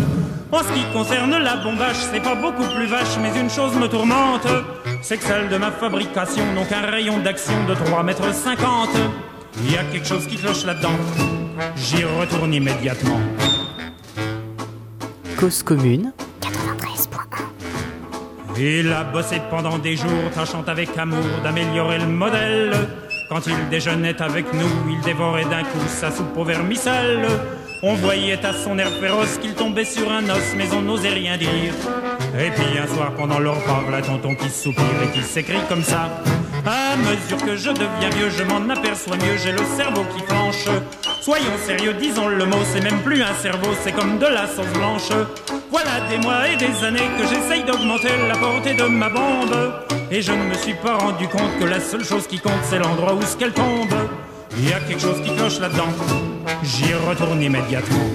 En ce qui concerne la bombage, c'est pas beaucoup plus vache, mais une chose me tourmente, c'est que celle de ma fabrication n'ont qu'un rayon d'action de 3 mètres 50. Il y a quelque chose qui cloche là-dedans. J'y retourne immédiatement. Cause commune. 93.1 Il a bossé pendant des jours, tâchant avec amour d'améliorer le modèle. Quand il déjeunait avec nous, il dévorait d'un coup sa soupe au vermicelle. On voyait à son air féroce qu'il tombait sur un os, mais on n'osait rien dire. Et puis un soir pendant leur repas, la tonton qui soupire et qui s'écrit comme ça. À mesure que je deviens vieux, je m'en aperçois mieux, j'ai le cerveau qui flanche. Soyons sérieux, disons le mot, c'est même plus un cerveau, c'est comme de la sauce blanche. Voilà des mois et des années que j'essaye d'augmenter la portée de ma bombe. Et je ne me suis pas rendu compte que la seule chose qui compte, c'est l'endroit où ce qu'elle tombe. Il y a quelque chose qui cloche là-dedans. J'y retourne immédiatement.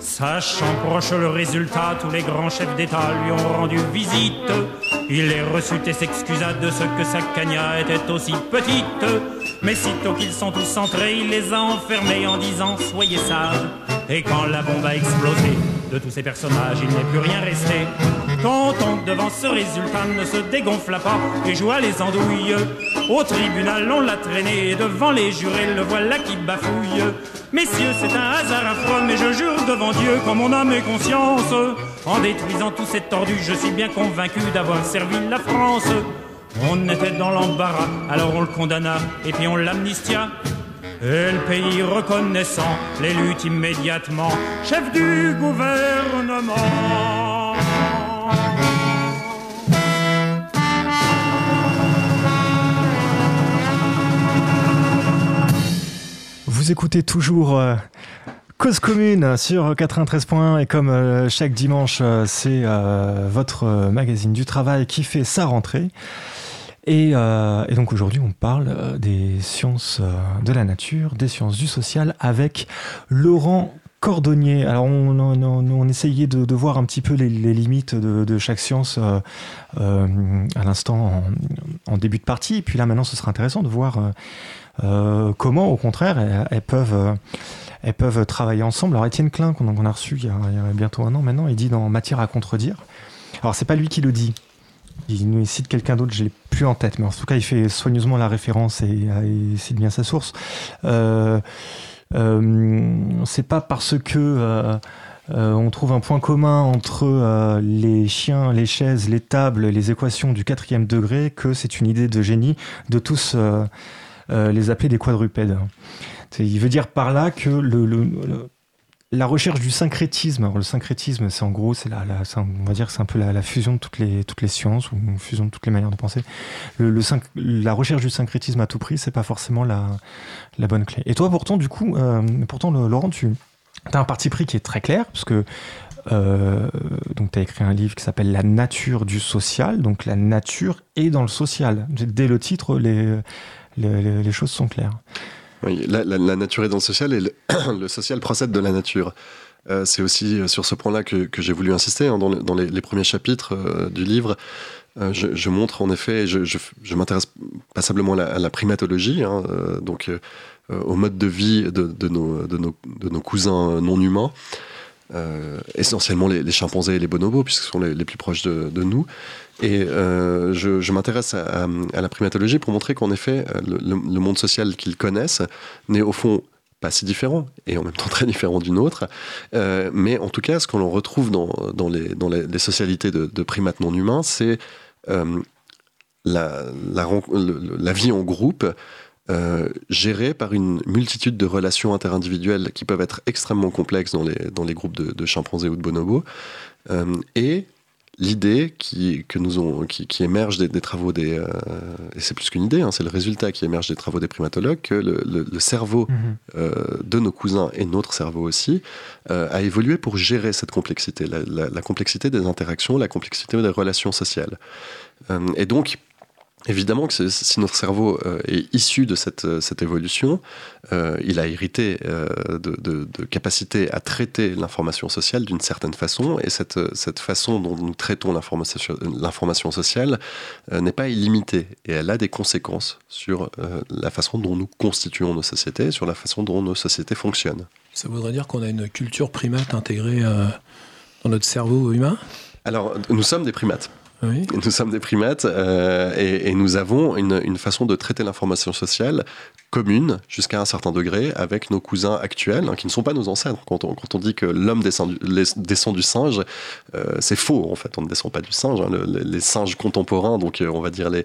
Sachant proche le résultat, tous les grands chefs d'État lui ont rendu visite. Il les reçut et s'excusa de ce que sa cagna était aussi petite. Mais sitôt qu'ils sont tous entrés, il les a enfermés en disant Soyez sages. Et quand la bombe a explosé, de tous ces personnages, il n'est plus rien resté. Quand on devant ce résultat ne se dégonfla pas et joua les andouilles. Au tribunal, on l'a traîné et devant les jurés, le voilà qui bafouille. Messieurs, c'est un hasard affreux, mais je jure devant Dieu, comme mon âme et conscience, en détruisant tous ces tordus, je suis bien convaincu d'avoir servi la France. On était dans l'embarras, alors on le condamna et puis on l'amnistia. Et le pays reconnaissant les luttes immédiatement, chef du gouvernement. Vous écoutez toujours euh, Cause Commune sur 93 points et comme euh, chaque dimanche, euh, c'est votre magazine du travail qui fait sa rentrée. Et, donc aujourd'hui, on parle des sciences de la nature, des sciences du social avec Laurent Cordonnier. Alors on, essayait de, voir un petit peu les, limites de, chaque science à l'instant en, début de partie. Et puis là maintenant, ce sera intéressant de voir euh, comment, au contraire, elles, peuvent, euh, travailler ensemble. Alors, Étienne Klein, qu'on a reçu il y a, bientôt un an maintenant, il dit dans Matière à contredire. Alors, c'est pas lui qui le dit. Il nous cite quelqu'un d'autre, je l'ai plus en tête, mais en tout cas, il fait soigneusement la référence et, il cite bien sa source. Euh, c'est pas parce que on trouve un point commun entre les chiens, les chaises, les tables, les équations du quatrième degré que c'est une idée de génie de tous euh, les appeler des quadrupèdes. Il veut dire par là que le, la recherche du syncrétisme. Le syncrétisme, c'est en gros, c'est la, on va dire, c'est un peu la, fusion de toutes les toutes les sciences ou une fusion de toutes les manières de penser. Le, la recherche du syncrétisme à tout prix, c'est pas forcément la, la bonne clé. Et toi, pourtant, du coup, euh, pourtant, Laurent, tu as un parti pris qui est très clair, parce que euh, donc, tu as écrit un livre qui s'appelle La nature du social. Donc, la nature est dans le social. Dès le titre, les, les choses sont claires. Oui, la, nature est dans le social et le, social procède de la nature. Euh, c'est aussi euh, sur ce point-là que, j'ai voulu insister. Hein, dans, les, premiers chapitres euh, du livre, je, montre en effet, je, m'intéresse passablement à la, primatologie, hein, donc au mode de vie de, nos, cousins non humains. essentiellement les, chimpanzés et les bonobos, puisque ce sont les, plus proches de, nous. Et euh, je, m'intéresse à, la primatologie pour montrer qu'en effet, euh, le, monde social qu'ils connaissent n'est au fond pas si différent, et en même temps très différent d'une autre. Euh, mais en tout cas, ce qu'on retrouve dans, les, dans les, socialités de, primates non humains, c'est la, vie en groupe. gérée par une multitude de relations interindividuelles qui peuvent être extrêmement complexes dans les, dans les groupes de chimpanzés ou de bonobos, et l'idée qui, que nous ont, qui, émerge des, travaux des... Euh, et c'est plus qu'une idée, hein, c'est le résultat qui émerge des travaux des primatologues, que le, cerveau mhm. euh, de nos cousins et notre cerveau aussi euh, a évolué pour gérer cette complexité, la, complexité des interactions, la complexité des relations sociales. et donc, Évidemment que si notre cerveau euh, est issu de cette, euh, cette évolution, euh, il a hérité de, de, capacité à traiter l'information sociale d'une certaine façon, et cette, cette façon dont nous traitons l'information sociale n'est pas illimitée, et elle a des conséquences sur la façon dont nous constituons nos sociétés, sur la façon dont nos sociétés fonctionnent. Ça voudrait dire qu'on a une culture primate intégrée dans notre cerveau humain? Alors, nous sommes des primates. Nous sommes des primates euh, et, nous avons une, une, façon de traiter l'information sociale commune jusqu'à un certain degré avec nos cousins actuels, hein, qui ne sont pas nos ancêtres. Quand on, quand on dit que l'homme descend, descend, du singe, euh, c'est faux en fait, on ne descend pas du singe. Hein. les, singes contemporains, donc euh, on va dire les,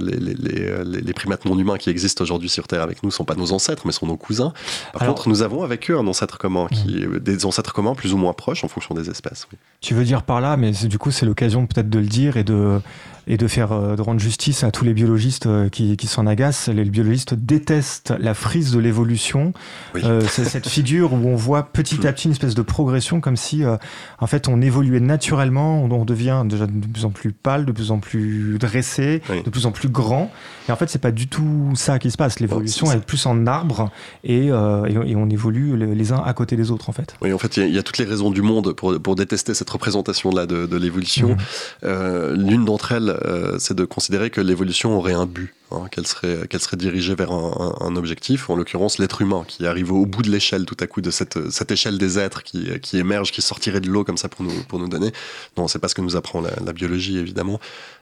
les, primates non humains qui existent aujourd'hui sur Terre avec nous, ne sont pas nos ancêtres, mais sont nos cousins. Par contre, nous avons avec eux un ancêtre commun, qui, hmm. des ancêtres communs plus ou moins proches en fonction des espèces. Tu veux dire par là, mais du coup c'est l'occasion peut-être de le dire et de et de faire euh, de rendre justice à tous les biologistes euh, qui, qui s'en agacent. Les biologistes détestent la frise de l'évolution. Euh, c'est cette figure où on voit petit à petit une espèce de progression, comme si en fait on évoluait naturellement, on, devient déjà de plus en plus pâle, de plus en plus dressé, de plus en plus grand. Et en fait, c'est pas du tout ça qui se passe. L'évolution est, plus en arbre et, et, on évolue les uns à côté des autres en fait. Oui, en fait, il y, a toutes les raisons du monde pour, pour détester cette représentation là de, de l'évolution. Mmh. L'une d'entre elles c'est de considérer que l'évolution aurait un but, hein, qu'elle serait, qu'elle serait dirigée vers un, objectif, en l'occurrence l'être humain, qui arrive au bout de l'échelle tout à coup de cette, cette échelle des êtres qui, qui émerge, qui sortirait de l'eau comme ça pour nous, pour nous donner. Non, c'est pas ce que nous apprend la, biologie, évidemment.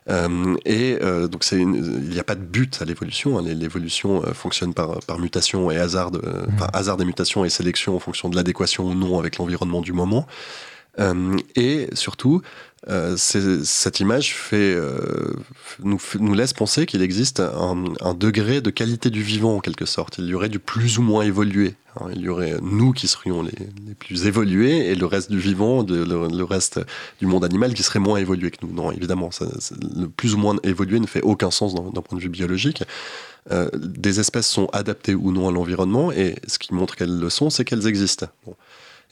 Euh, et euh, donc c'est il n'y a pas de but à l'évolution. Hein. L'évolution fonctionne par, par mutation et hasard, de, mmh. hasard des mutations et sélection en fonction de l'adéquation ou non avec l'environnement du moment. et surtout, euh, cette image euh, nous, laisse penser qu'il existe un, degré de qualité du vivant en quelque sorte. Il y aurait du plus ou moins évolué. Hein. Il y aurait nous qui serions les, plus évolués et le reste du vivant, le, reste du monde animal qui serait moins évolué que nous. Non, évidemment, le plus ou moins évolué ne fait aucun sens d'un point de vue biologique. Euh, des espèces sont adaptées ou non à l'environnement et ce qui montre qu'elles le sont, c'est qu'elles existent.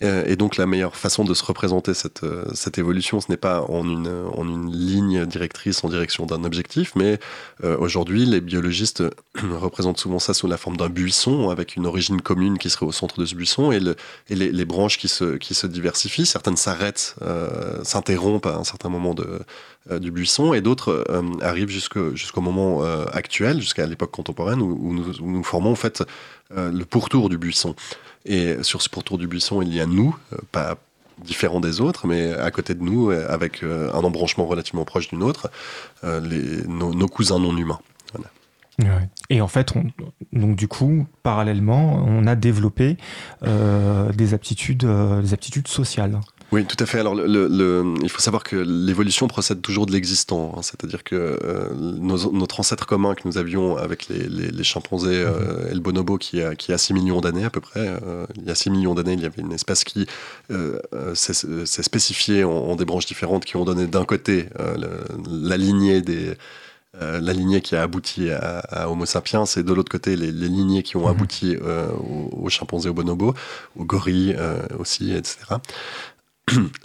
Euh, et donc la meilleure façon de se représenter cette, euh, évolution, ce n'est pas en une, ligne directrice en direction d'un objectif, mais euh, aujourd'hui les biologistes représentent souvent ça sous la forme d'un buisson avec une origine commune qui serait au centre de ce buisson et, le, et les, branches qui se diversifient. Certaines s'arrêtent, s'interrompent à un certain moment de, du buisson et d'autres arrivent jusqu'au moment actuel, jusqu'à l'époque contemporaine où, nous, formons en fait le pourtour du buisson. Et sur ce pourtour du buisson, il y a nous, euh, pas différents des autres, mais à côté de nous, euh, avec euh, un embranchement relativement proche d'une autre, nos, cousins non humains. Et en fait, on, donc du coup, parallèlement, on a développé des aptitudes, des aptitudes sociales. Oui, tout à fait. Alors, le, il faut savoir que l'évolution procède toujours de l'existant. Hein. C'est-à-dire que euh, notre ancêtre commun que nous avions avec les, les, chimpanzés euh, et le bonobo qui a, qui a 6 millions d'années à peu près, euh, il y a 6 millions d'années, il y avait une espèce qui s'est spécifiée en, des branches différentes qui ont donné d'un côté la lignée des la lignée qui a abouti à, Homo sapiens et de l'autre côté les, lignées qui ont mhm. abouti aux, chimpanzés, aux bonobos, aux gorilles aussi, etc.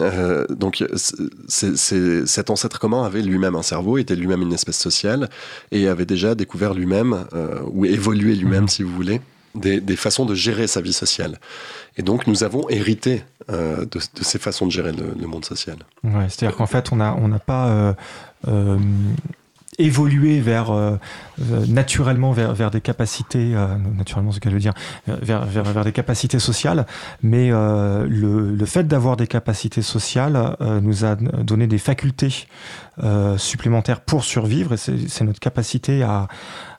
Euh, donc, cet ancêtre commun avait lui-même un cerveau, était lui-même une espèce sociale et avait déjà découvert lui-même, euh, ou évolué lui-même, mhm. si vous voulez, des, façons de gérer sa vie sociale. Et donc, nous avons hérité euh, de, ces façons de gérer le, monde social. Ouais, C'est-à-dire qu'en fait, on n'a on pas évoluer vers euh, euh, naturellement vers, vers, des capacités euh, naturellement ce que je veux dire vers, vers, vers, des capacités sociales. Mais le, le, fait d'avoir des capacités sociales nous a donné des facultés supplémentaires pour survivre. Et c'est notre capacité à,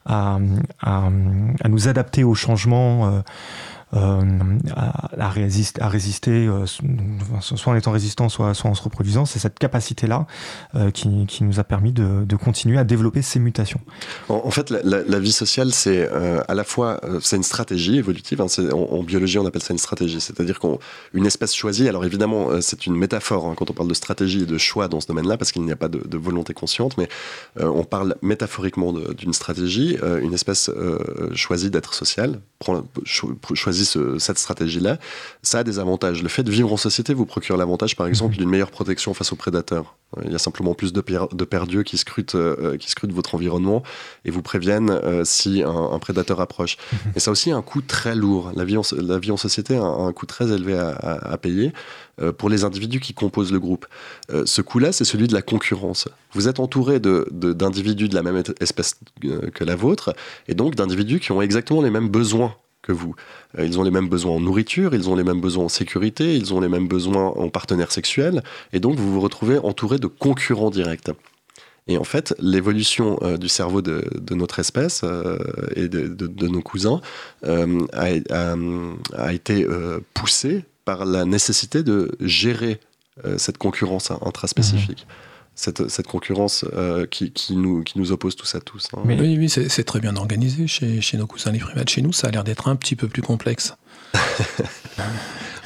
à, à, à, nous adapter aux changements euh, à, résister, euh, soit en étant résistant, soit, en se reproduisant. C'est cette capacité-là euh, qui, nous a permis de, continuer à développer ces mutations. En, fait, la, vie sociale, c'est à la fois c'est une stratégie évolutive. Hein, en, biologie, on appelle ça une stratégie, c'est-à-dire qu'une espèce choisie. Alors évidemment, c'est une métaphore hein, quand on parle de stratégie et de choix dans ce domaine-là, parce qu'il n'y a pas de, de, volonté consciente, mais on parle métaphoriquement d'une stratégie. une espèce choisit d'être sociale, choisit cette stratégie-là, ça a des avantages. Le fait de vivre en société vous procure l'avantage, par exemple, mhm. d'une meilleure protection face aux prédateurs. Il y a simplement plus de, de perdus qui scrutent, euh, qui scrutent votre environnement et vous préviennent euh, si un, prédateur approche. Mhm. Et ça a aussi un coût très lourd. La vie en, la vie en société a un, coût très élevé à, payer euh, pour les individus qui composent le groupe. ce coût-là, c'est celui de la concurrence. Vous êtes entouré d'individus de, de la même espèce que la vôtre et donc d'individus qui ont exactement les mêmes besoins que vous. Euh, ils ont les mêmes besoins en nourriture, ils ont les mêmes besoins en sécurité, ils ont les mêmes besoins en partenaires sexuels, et donc vous vous retrouvez entouré de concurrents directs. Et en fait, l'évolution euh, du cerveau de, notre espèce euh, et de, nos cousins a, été poussée par la nécessité de gérer cette concurrence intraspécifique. Mmh cette, cette concurrence euh, qui, qui, nous, qui nous oppose tous à tous. Hein. Oui, oui c'est très bien organisé chez, chez nos cousins les primates. Chez nous, ça a l'air d'être un petit peu plus complexe.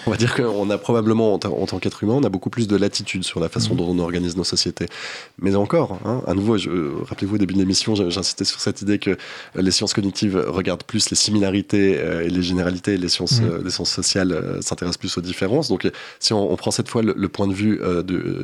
on va dire qu'on a probablement, en, tant qu'être humain, on a beaucoup plus de latitude sur la façon mhm. dont on organise nos sociétés. Mais encore, hein, à nouveau, rappelez-vous au début de l'émission, j'insistais sur cette idée que les sciences cognitives regardent plus les similarités euh, et les généralités, et les sciences, mhm. euh, les sciences sociales euh, s'intéressent plus aux différences. Donc, si on, prend cette fois le, point de vue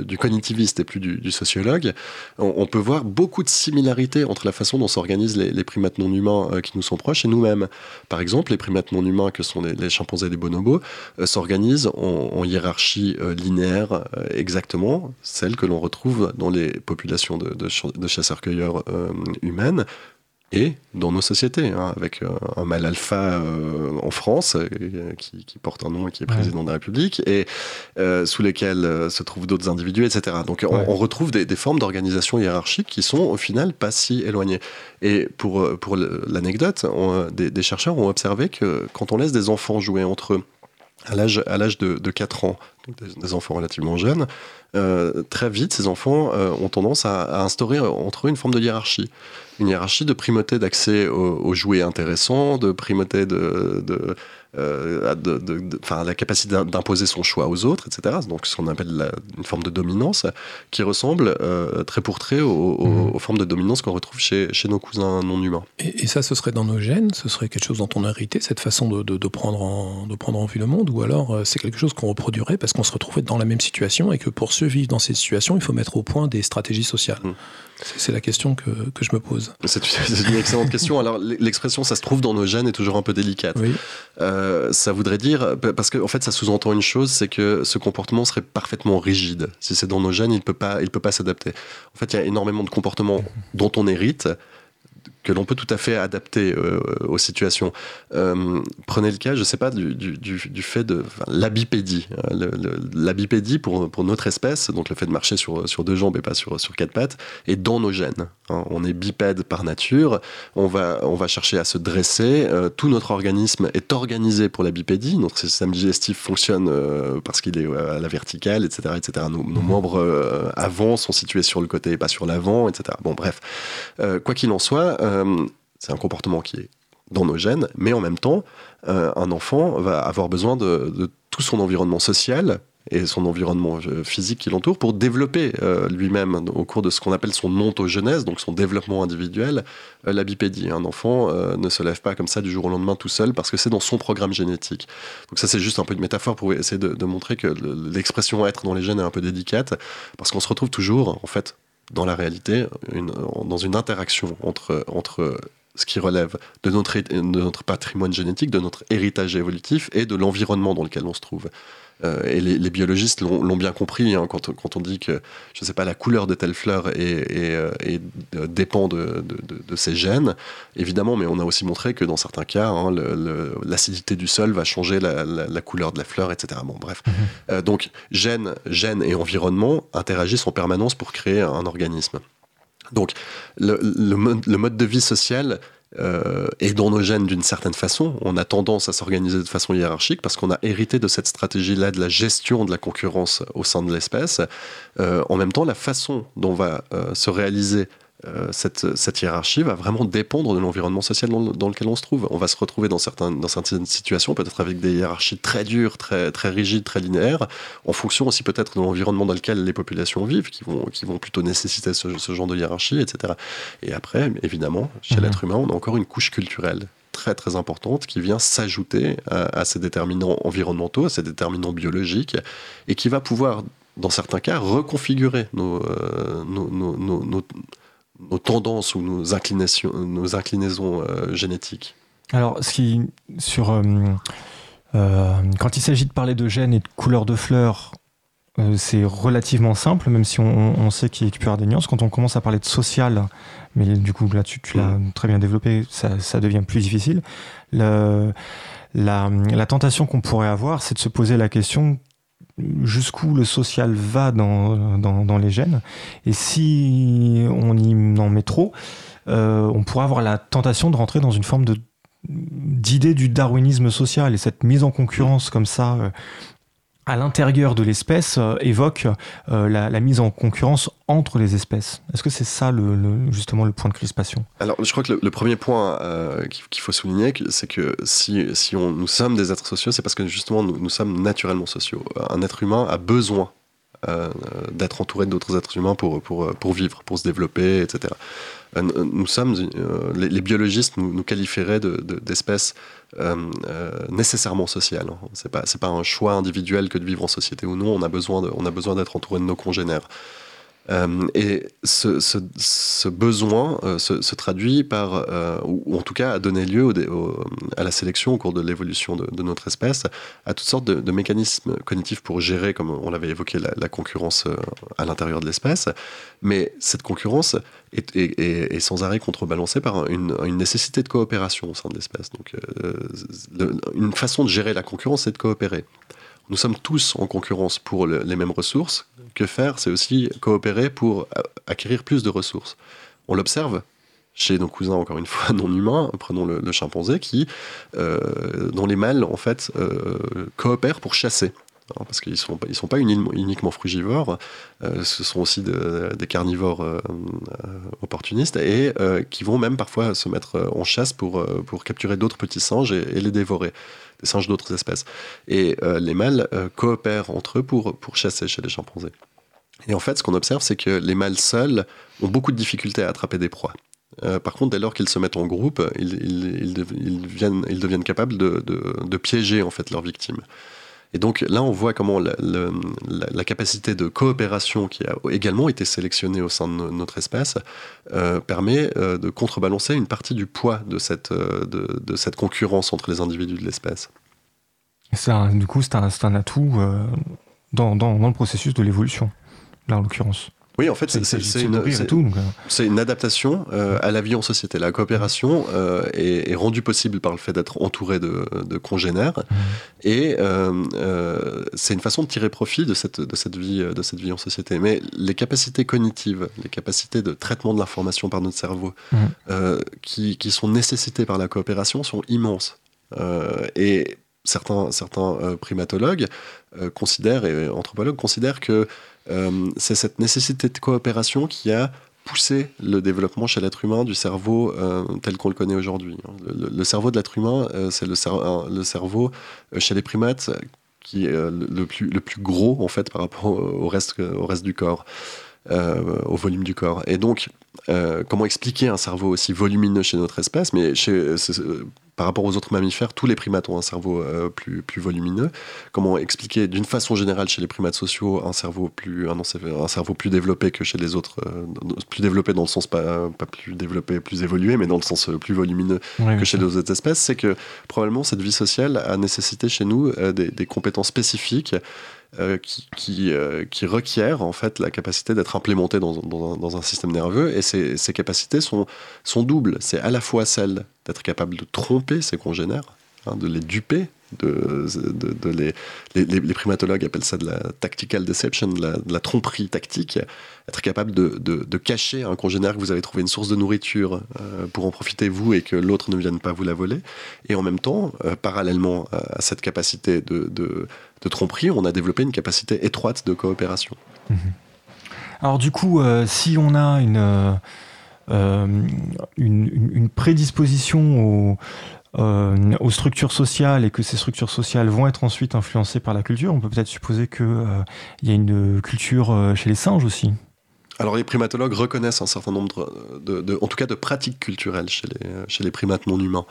du cognitiviste et plus du, sociologue, on, peut voir beaucoup de similarités entre la façon dont s'organisent les, primates non humains qui nous sont proches et nous-mêmes. Par exemple, les primates non humains que sont les, les chimpanzés et les bonobos s'organisent en, hiérarchie euh, linéaire euh, exactement, celle que l'on retrouve dans les populations de, chasseurs-cueilleurs euh, humaines et dans nos sociétés, hein, avec un mâle alpha en France qui, porte un nom et qui est président de la République, et sous lesquels se trouvent d'autres individus, etc. Donc on, retrouve des, formes d'organisation hiérarchique qui sont au final pas si éloignées. Et pour, pour l'anecdote, des, des, chercheurs ont observé que quand on laisse des enfants jouer entre eux, à l'âge, de, de 4 ans, des, enfants relativement jeunes, euh, très vite, ces enfants euh, ont tendance à, instaurer entre eux une forme de hiérarchie. Une hiérarchie de primauté d'accès aux, jouets intéressants, de primauté de, de euh, de, la capacité d'imposer son choix aux autres, etc. Donc ce qu'on appelle une forme de dominance qui ressemble euh, très pour trait mhm. aux, formes de dominance qu'on retrouve chez, chez, nos cousins non humains. Et, ça, ce serait dans nos gènes Ce serait quelque chose dont on a hérité, cette façon de, prendre, en, de prendre en vue le monde Ou alors euh, c'est quelque chose qu'on reproduirait parce qu'on se retrouvait dans la même situation et que pour survivre dans ces situations, il faut mettre au point des stratégies sociales mhm. C'est la question que, que, je me pose. C'est une excellente question. Alors, l'expression ça se trouve dans nos gènes est toujours un peu délicate. Euh, ça voudrait dire, parce qu'en en fait, ça sous-entend une chose, c'est que ce comportement serait parfaitement rigide. Si c'est dans nos gènes, il ne peut pas s'adapter. En fait, il y a énormément de comportements dont on hérite que l'on peut tout à fait adapter euh, aux situations. Euh, prenez le cas, je ne sais pas, du, du, du, fait de l'abipédie. Euh, l'abipédie pour, pour notre espèce, donc le fait de marcher sur, sur deux jambes et pas sur, sur quatre pattes, est dans nos gènes. Hein. On est bipède par nature, on va, on va chercher à se dresser, tout notre organisme est organisé pour la bipédie, notre système digestif fonctionne parce qu'il est à la verticale, etc. etc. Nos, nos membres avant sont situés sur le côté et pas sur l'avant, etc. Bon, bref. quoi qu'il en soit, euh, c'est un comportement qui est dans nos gènes, mais en même temps, euh, un enfant va avoir besoin de, tout son environnement social et son environnement euh, physique qui l'entoure pour développer lui-même au cours de ce qu'on appelle son ontogenèse, donc son développement individuel, la bipédie. Un enfant ne se lève pas comme ça du jour au lendemain tout seul parce que c'est dans son programme génétique. Donc ça c'est juste un peu une métaphore pour essayer de, montrer que l'expression être dans les gènes est un peu délicate parce qu'on se retrouve toujours en fait dans la réalité, dans une interaction entre, ce qui relève de notre, de notre patrimoine génétique, de notre héritage évolutif et de l'environnement dans lequel on se trouve. Euh, et les, biologistes l'ont bien compris hein, quand, quand, on dit que, je ne sais pas, la couleur de telle fleur est, euh, dépend de, de, ses gènes, évidemment, mais on a aussi montré que dans certains cas, hein, l'acidité du sol va changer la, la, couleur de la fleur, etc. Bon, bref. Mhm. Euh, donc, gènes, gènes et environnement interagissent en permanence pour créer un organisme. Donc, le, le, mode de vie social euh, et dans nos gènes d'une certaine façon. On a tendance à s'organiser de façon hiérarchique parce qu'on a hérité de cette stratégie-là de la gestion de la concurrence au sein de l'espèce. Euh, en même temps, la façon dont va euh, se réaliser euh, cette, cette, hiérarchie va vraiment dépendre de l'environnement social dans, lequel on se trouve. On va se retrouver dans, certains, dans certaines situations, peut-être avec des hiérarchies très dures, très, très rigides, très linéaires, en fonction aussi peut-être de l'environnement dans lequel les populations vivent, qui vont, qui vont plutôt nécessiter ce, genre de hiérarchie, etc. Et après, évidemment, chez mhm. l'être humain, on a encore une couche culturelle très très importante qui vient s'ajouter à, ces déterminants environnementaux, à ces déterminants biologiques, et qui va pouvoir, dans certains cas, reconfigurer nos, euh, nos, nos nos tendances ou nos inclinations, nos inclinaisons euh, génétiques Alors, ce qui, sur, euh, euh, quand il s'agit de parler de gènes et de couleurs de fleurs, c'est relativement simple, même si on, sait qu'il peut y avoir des nuances. Quand on commence à parler de social, mais du coup, là, tu, l'as mm. très bien développé, ça, ça, devient plus difficile. Le, la, la tentation qu'on pourrait avoir, c'est de se poser la question jusqu'où le social va dans, dans, les gènes. Et si on y en met trop, euh, on pourrait avoir la tentation de rentrer dans une forme d'idée du darwinisme social et cette mise en concurrence comme ça euh, à l'intérieur de l'espèce euh, évoque euh, la, mise en concurrence entre les espèces. Est-ce que c'est ça le, justement le point de crispation? Alors je crois que le, premier point euh, qu'il faut souligner, c'est que si, si on, nous sommes des êtres sociaux, c'est parce que justement nous, sommes naturellement sociaux. Un être humain a besoin d'être entouré d'autres êtres humains pour, pour, pour vivre, pour se développer, etc. Euh, nous sommes, euh, les, biologistes nous, qualifieraient d'espèces euh, nécessairement sociales. Hein. C'est pas, pas un choix individuel que de vivre en société ou non. On a besoin d'être entouré de nos congénères. Euh, et ce, besoin euh, se, traduit par, euh, ou en tout cas a donné lieu à la sélection au cours de l'évolution de, notre espèce, à toutes sortes de, mécanismes cognitifs pour gérer, comme on l'avait évoqué, la, concurrence à l'intérieur de l'espèce. Mais cette concurrence est, sans arrêt contrebalancée par une, nécessité de coopération au sein de l'espèce. Donc, une façon de gérer la concurrence, c'est de coopérer. Nous sommes tous en concurrence pour les mêmes ressources. Que faire C'est aussi coopérer pour acquérir plus de ressources. On l'observe chez nos cousins, encore une fois, non humains, prenons le, chimpanzé, qui, euh, dont les mâles, en fait, euh, coopèrent pour chasser. Hein, parce qu'ils ne sont, ils sont pas uniquement frugivores, euh, ce sont aussi des carnivores opportunistes et qui vont même parfois se mettre en chasse pour, pour capturer d'autres petits singes et les dévorer des singes d'autres espèces. Et euh, les mâles euh, coopèrent entre eux pour, pour chasser chez les chimpanzés. Et en fait, ce qu'on observe, c'est que les mâles seuls ont beaucoup de difficultés à attraper des proies. Euh, par contre, dès lors qu'ils se mettent en groupe, ils, ils, ils, deviennent, ils deviennent capables de, de, de, piéger en fait leurs victimes. Et donc là, on voit comment la, capacité de coopération qui a également été sélectionnée au sein de notre espèce euh, permet euh, de contrebalancer une partie du poids de cette, euh, concurrence entre les individus de l'espèce. du coup, c'est un, un, atout dans, dans, le processus de l'évolution, là en l'occurrence. Oui, en fait, c'est une, euh. une, adaptation euh, à la vie en société. La coopération euh, est, rendue possible par le fait d'être entouré de, congénères, mmh. et c'est une façon de tirer profit de cette, de, cette vie, de cette vie en société. Mais les capacités cognitives, les capacités de traitement de l'information par notre cerveau, mmh. qui, qui, sont nécessitées par la coopération, sont immenses. et certains, certains primatologues considèrent, et anthropologues considèrent que euh, c'est cette nécessité de coopération qui a poussé le développement chez l'être humain du cerveau euh, tel qu'on le connaît aujourd'hui. Le, cerveau de l'être humain, euh, c'est le, le, cerveau chez les primates qui est le plus, le plus gros en fait par rapport au reste, au reste du corps. Au volume du corps. Et donc, comment expliquer un cerveau aussi volumineux chez notre espèce? Mais chez, par rapport aux autres mammifères, tous les primates ont un cerveau euh, plus, plus volumineux. Comment expliquer d'une façon générale chez les primates sociaux un cerveau plus, un, un cerveau plus développé que chez les autres, euh, plus développé dans le sens pas, pas plus développé, plus évolué, mais dans le sens euh, plus volumineux que chez les autres espèces, c'est que probablement cette vie sociale a nécessité chez nous des, des compétences spécifiques euh, qui, qui, euh, qui, requiert en fait la capacité d'être implémenté dans, dans, dans, un système nerveux. Et ces, ces capacités sont, sont doubles. C'est à la fois celle d'être capable de tromper ses congénères, hein, de les duper, de, les, les, primatologues appellent ça de la tactical deception, de la, tromperie tactique, être capable de, cacher un congénère que vous avez trouvé une source de nourriture euh, pour en profiter vous et que l'autre ne vienne pas vous la voler. Et en même temps, parallèlement à cette capacité de, tromperie, on a développé une capacité étroite de coopération. Mhm. Alors du coup, euh, si on a une, euh, une, prédisposition euh, aux, structures sociales et que ces structures sociales vont être ensuite influencées par la culture, on peut peut-être supposer qu'il il y a une culture chez les singes aussi. Alors les primatologues reconnaissent un certain nombre de, en tout cas de pratiques culturelles chez les, chez les primates non humains.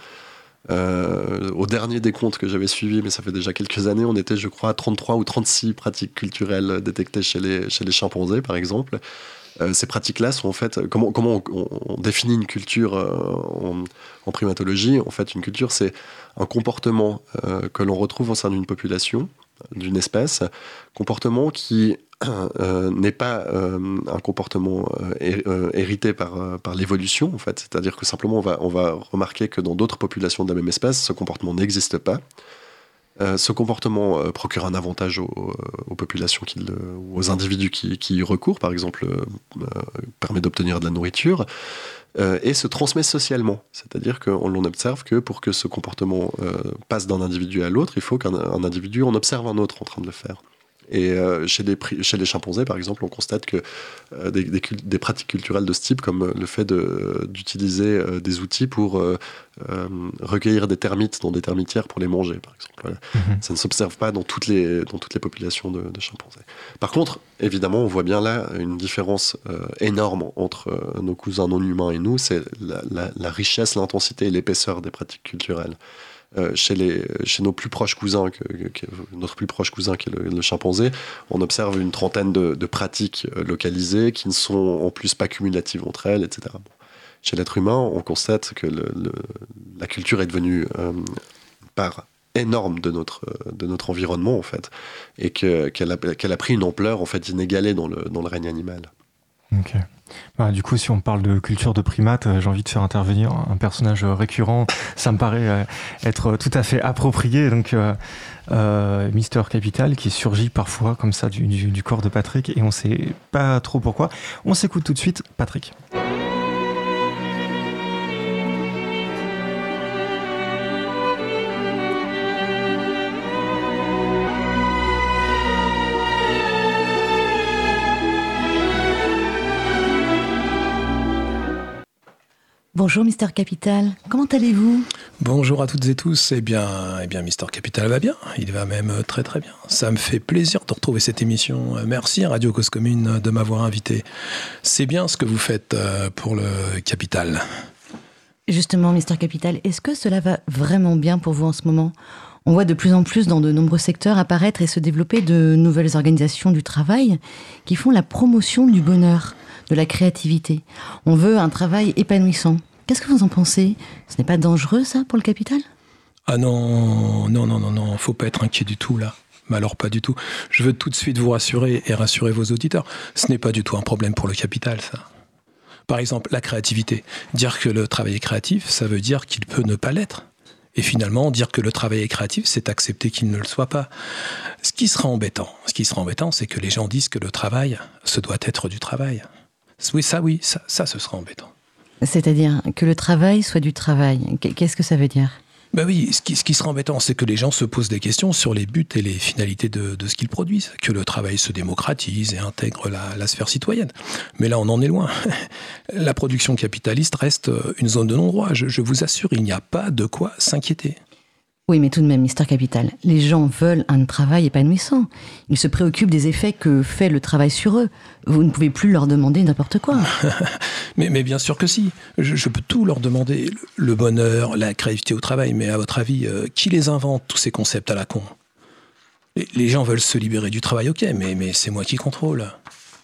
Euh, au dernier des comptes que j'avais suivi, mais ça fait déjà quelques années, on était, je crois, à 33 ou 36 pratiques culturelles détectées chez les, chez les chimpanzés, par exemple. Euh, ces pratiques-là sont en fait. Comment, on, définit une culture euh, en, primatologie En fait, une culture, c'est un comportement que l'on retrouve au sein d'une population, d'une espèce, comportement qui euh, n'est pas euh, un comportement euh, hérité par, par l'évolution, en fait. C'est-à-dire que simplement, on va, on va remarquer que dans d'autres populations de la même espèce, ce comportement n'existe pas. Ce comportement procure un avantage aux, populations, qui aux individus qui, y recourent, par exemple, permet d'obtenir de la nourriture, et se transmet socialement. C'est-à-dire qu'on observe que pour que ce comportement passe d'un individu à l'autre, il faut qu'un individu en observe un autre en train de le faire. Et euh, chez, les, chez les chimpanzés, par exemple, on constate que euh, des, des, pratiques culturelles de ce type, comme le fait d'utiliser euh, des outils pour recueillir des termites dans des termitières pour les manger, par exemple. Mhm. Ça ne s'observe pas dans toutes les, dans toutes les populations de, chimpanzés. Par contre, évidemment, on voit bien là une différence énorme entre nos cousins non humains et nous, c'est la, la richesse, l'intensité et l'épaisseur des pratiques culturelles. Euh, chez, les, chez nos plus proches cousins, que, notre plus proche cousin qui est le, chimpanzé, on observe une trentaine de, pratiques euh, localisées qui ne sont en plus pas cumulatives entre elles, etc. Chez l'être humain, on constate que la culture est devenue euh, part énorme de notre, de notre environnement, en fait, et qu'elle a, a pris une ampleur, en fait, inégalée dans le, dans le règne animal. Ok. Bah, du coup, si on parle de culture de primates, euh, j'ai envie de faire intervenir un personnage récurrent. Ça me paraît euh, être tout à fait approprié. Donc, euh, Mister Capital qui surgit parfois comme ça du, du corps de Patrick et on sait pas trop pourquoi. On s'écoute tout de suite, Patrick. Bonjour Mister Capital, comment allez-vous? Bonjour à toutes et tous. Eh bien, eh bien, Mister Capital va bien. Il va même très très bien. Ça me fait plaisir de retrouver cette émission. Merci Radio Cause Commune de m'avoir invité. C'est bien ce que vous faites euh, pour le Capital. Justement, Mister Capital, est-ce que cela va vraiment bien pour vous en ce moment? On voit de plus en plus dans de nombreux secteurs apparaître et se développer de nouvelles organisations du travail qui font la promotion du bonheur, de la créativité. On veut un travail épanouissant. Qu'est-ce que vous en pensez? Ce n'est pas dangereux, ça, pour le capital? Ah non, non, non, non, non, faut pas être inquiet du tout, là. Mais alors pas du tout. Je veux tout de suite vous rassurer et rassurer vos auditeurs. Ce n'est pas du tout un problème pour le capital, ça. Par exemple, la créativité. Dire que le travail est créatif, ça veut dire qu'il peut ne pas l'être. Et finalement, dire que le travail est créatif, c'est accepter qu'il ne le soit pas. Ce qui sera embêtant, ce qui sera embêtant, c'est que les gens disent que le travail, ce doit être du travail. Oui, ça, oui, ça, ça, ce sera embêtant. C'est-à-dire que le travail soit du travail. Qu'est-ce que ça veut dire? Ben oui, ce qui, ce qui sera embêtant, c'est que les gens se posent des questions sur les buts et les finalités de, de ce qu'ils produisent, que le travail se démocratise et intègre la, la sphère citoyenne. Mais là, on en est loin. La production capitaliste reste une zone de non-droit. Je, je vous assure, il n'y a pas de quoi s'inquiéter. Oui, mais tout de même, Mister Capital, les gens veulent un travail épanouissant. Ils se préoccupent des effets que fait le travail sur eux. Vous ne pouvez plus leur demander n'importe quoi. mais, bien sûr que si. Je, peux tout leur demander. Le bonheur, la créativité au travail. Mais à votre avis, euh, qui les invente, tous ces concepts à la con? Les, gens veulent se libérer du travail, ok, mais c'est moi qui contrôle.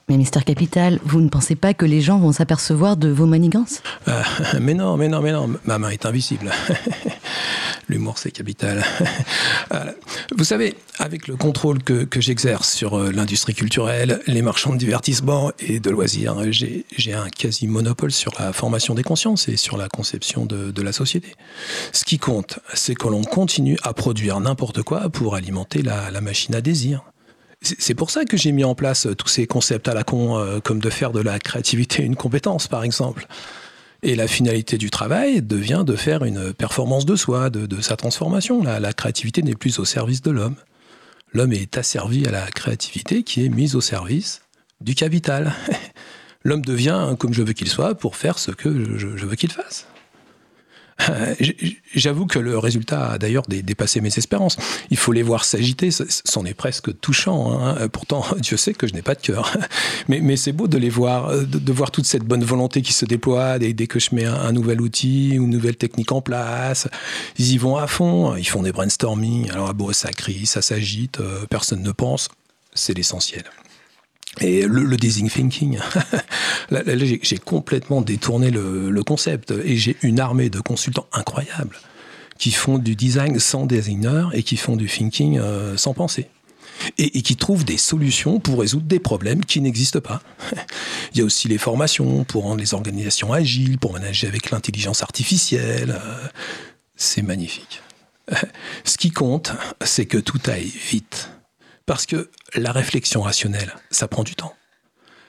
Mais Mister Capital, vous ne pensez pas que les gens vont s'apercevoir de vos manigances? Euh, Mais non, mais non, mais non, ma main est invisible. L'humour, c'est capital. Vous savez, avec le contrôle que, j'exerce sur euh, l'industrie culturelle, les marchands de divertissement et de loisirs, j'ai un quasi-monopole sur la formation des consciences et sur la conception de, de la société. Ce qui compte, c'est que l'on continue à produire n'importe quoi pour alimenter la machine à désir. C'est pour ça que j'ai mis en place tous ces concepts à la con, euh, comme de faire de la créativité une compétence, par exemple. Et la finalité du travail devient de faire une performance de soi, de, sa transformation. La, la créativité n'est plus au service de l'homme. L'homme est asservi à la créativité qui est mise au service du capital. l'homme devient comme je veux qu'il soit pour faire ce que je veux qu'il fasse. J'avoue que le résultat a d'ailleurs dépassé mes espérances. Il faut les voir s'agiter, c'en est presque touchant. Hein. Pourtant, Dieu sait que je n'ai pas de cœur. Mais, c'est beau de les voir, de, de, voir toute cette bonne volonté qui se déploie dès, que je mets un, nouvel outil ou une nouvelle technique en place. Ils y vont à fond, ils font des brainstorming. Alors, bon, ça crie, ça s'agite, euh, personne ne pense. C'est l'essentiel. Et le, le design thinking, là, là j'ai complètement détourné le, le concept et j'ai une armée de consultants incroyables qui font du design sans designer et qui font du thinking euh, sans penser. Et, et, qui trouvent des solutions pour résoudre des problèmes qui n'existent pas. Il y a aussi les formations pour rendre les organisations agiles, pour manager avec l'intelligence artificielle. Euh, C'est magnifique. Ce qui compte, c'est que tout aille vite. Parce que la réflexion rationnelle, ça prend du temps.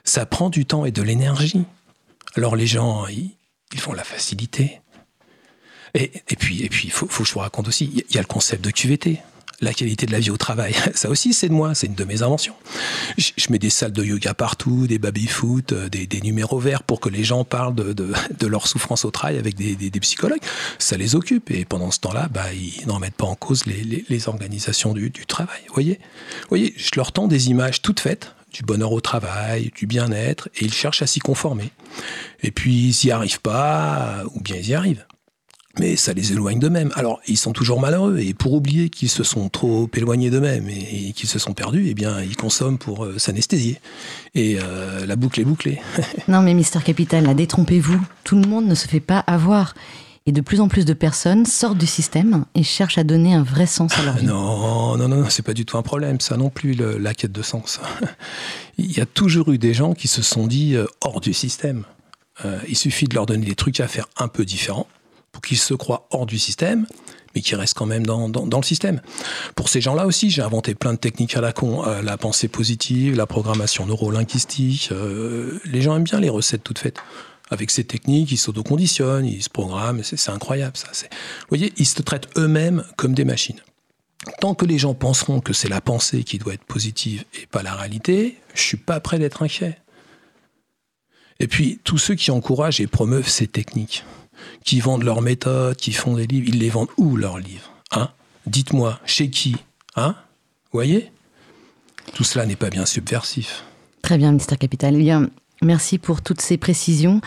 Ça prend du temps et de l'énergie. Alors les gens, ils, font la facilité. Et, et puis, et puis, faut, faut, que je vous raconte aussi, il y a le concept de QVT, la qualité de la vie au travail. Ça aussi, c'est de moi, c'est une de mes inventions. Je, mets des salles de yoga partout, des baby-foot, des, des, numéros verts pour que les gens parlent de, leur souffrance au travail avec des, psychologues. Ça les occupe. Et pendant ce temps-là, bah, ils n'en mettent pas en cause les, organisations du, travail. Voyez, Vous voyez, je leur tends des images toutes faites du bonheur au travail, du bien-être, et ils cherchent à s'y conformer. Et puis, ils n'y arrivent pas, ou bien ils y arrivent mais ça les éloigne d'eux-mêmes. Alors, ils sont toujours malheureux, et pour oublier qu'ils se sont trop éloignés d'eux-mêmes et, et qu'ils se sont perdus, eh bien, ils consomment pour euh, s'anesthésier. Et euh, la boucle est bouclée. non, mais Mister Capital, là, détrompez-vous. Tout le monde ne se fait pas avoir. Et de plus en plus de personnes sortent du système et cherchent à donner un vrai sens à leur vie. Non, non, non, c'est pas du tout un problème, ça non plus, le, la quête de sens. Il y a toujours eu des gens qui se sont dit euh, hors du système. Euh, il suffit de leur donner des trucs à faire un peu différents qu'ils se croient hors du système, mais qui restent quand même dans le système. Pour ces gens-là aussi, j'ai inventé plein de techniques à la con, euh, la pensée positive, la programmation neurolinguistique. Euh, les gens aiment bien les recettes toutes faites. Avec ces techniques, ils s'autoconditionnent, ils se programment, c'est incroyable ça. Vous voyez, ils se traitent eux-mêmes comme des machines. Tant que les gens penseront que c'est la pensée qui doit être positive et pas la réalité, je suis pas prêt d'être inquiet. Et puis, tous ceux qui encouragent et promeuvent ces techniques, qui vendent leurs méthodes, qui font des livres, ils les vendent où leurs livres hein? Dites-moi, chez qui hein? Voyez? Tout cela n'est pas bien subversif. Très bien, Mister Capital. Eh bien, merci pour toutes ces précisions.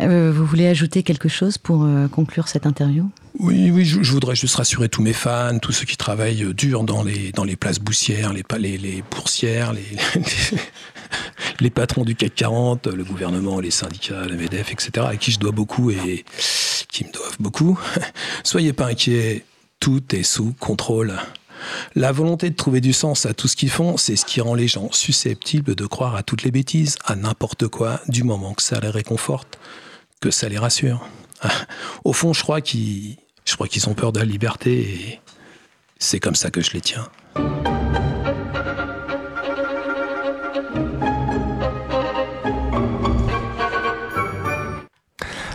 Euh, vous voulez ajouter quelque chose pour euh, conclure cette interview? Oui, oui, je, voudrais juste rassurer tous mes fans, tous ceux qui travaillent dur dans les, dans les places boussières, les, les, les boursières, les, les, les, patrons du CAC 40, le gouvernement, les syndicats, la MEDEF, etc., à qui je dois beaucoup et qui me doivent beaucoup. Soyez pas inquiets, tout est sous contrôle. La volonté de trouver du sens à tout ce qu'ils font, c'est ce qui rend les gens susceptibles de croire à toutes les bêtises, à n'importe quoi, du moment que ça les réconforte, que ça les rassure. Au fond, je crois qu'ils, je crois qu'ils ont peur de la liberté et c'est comme ça que je les tiens.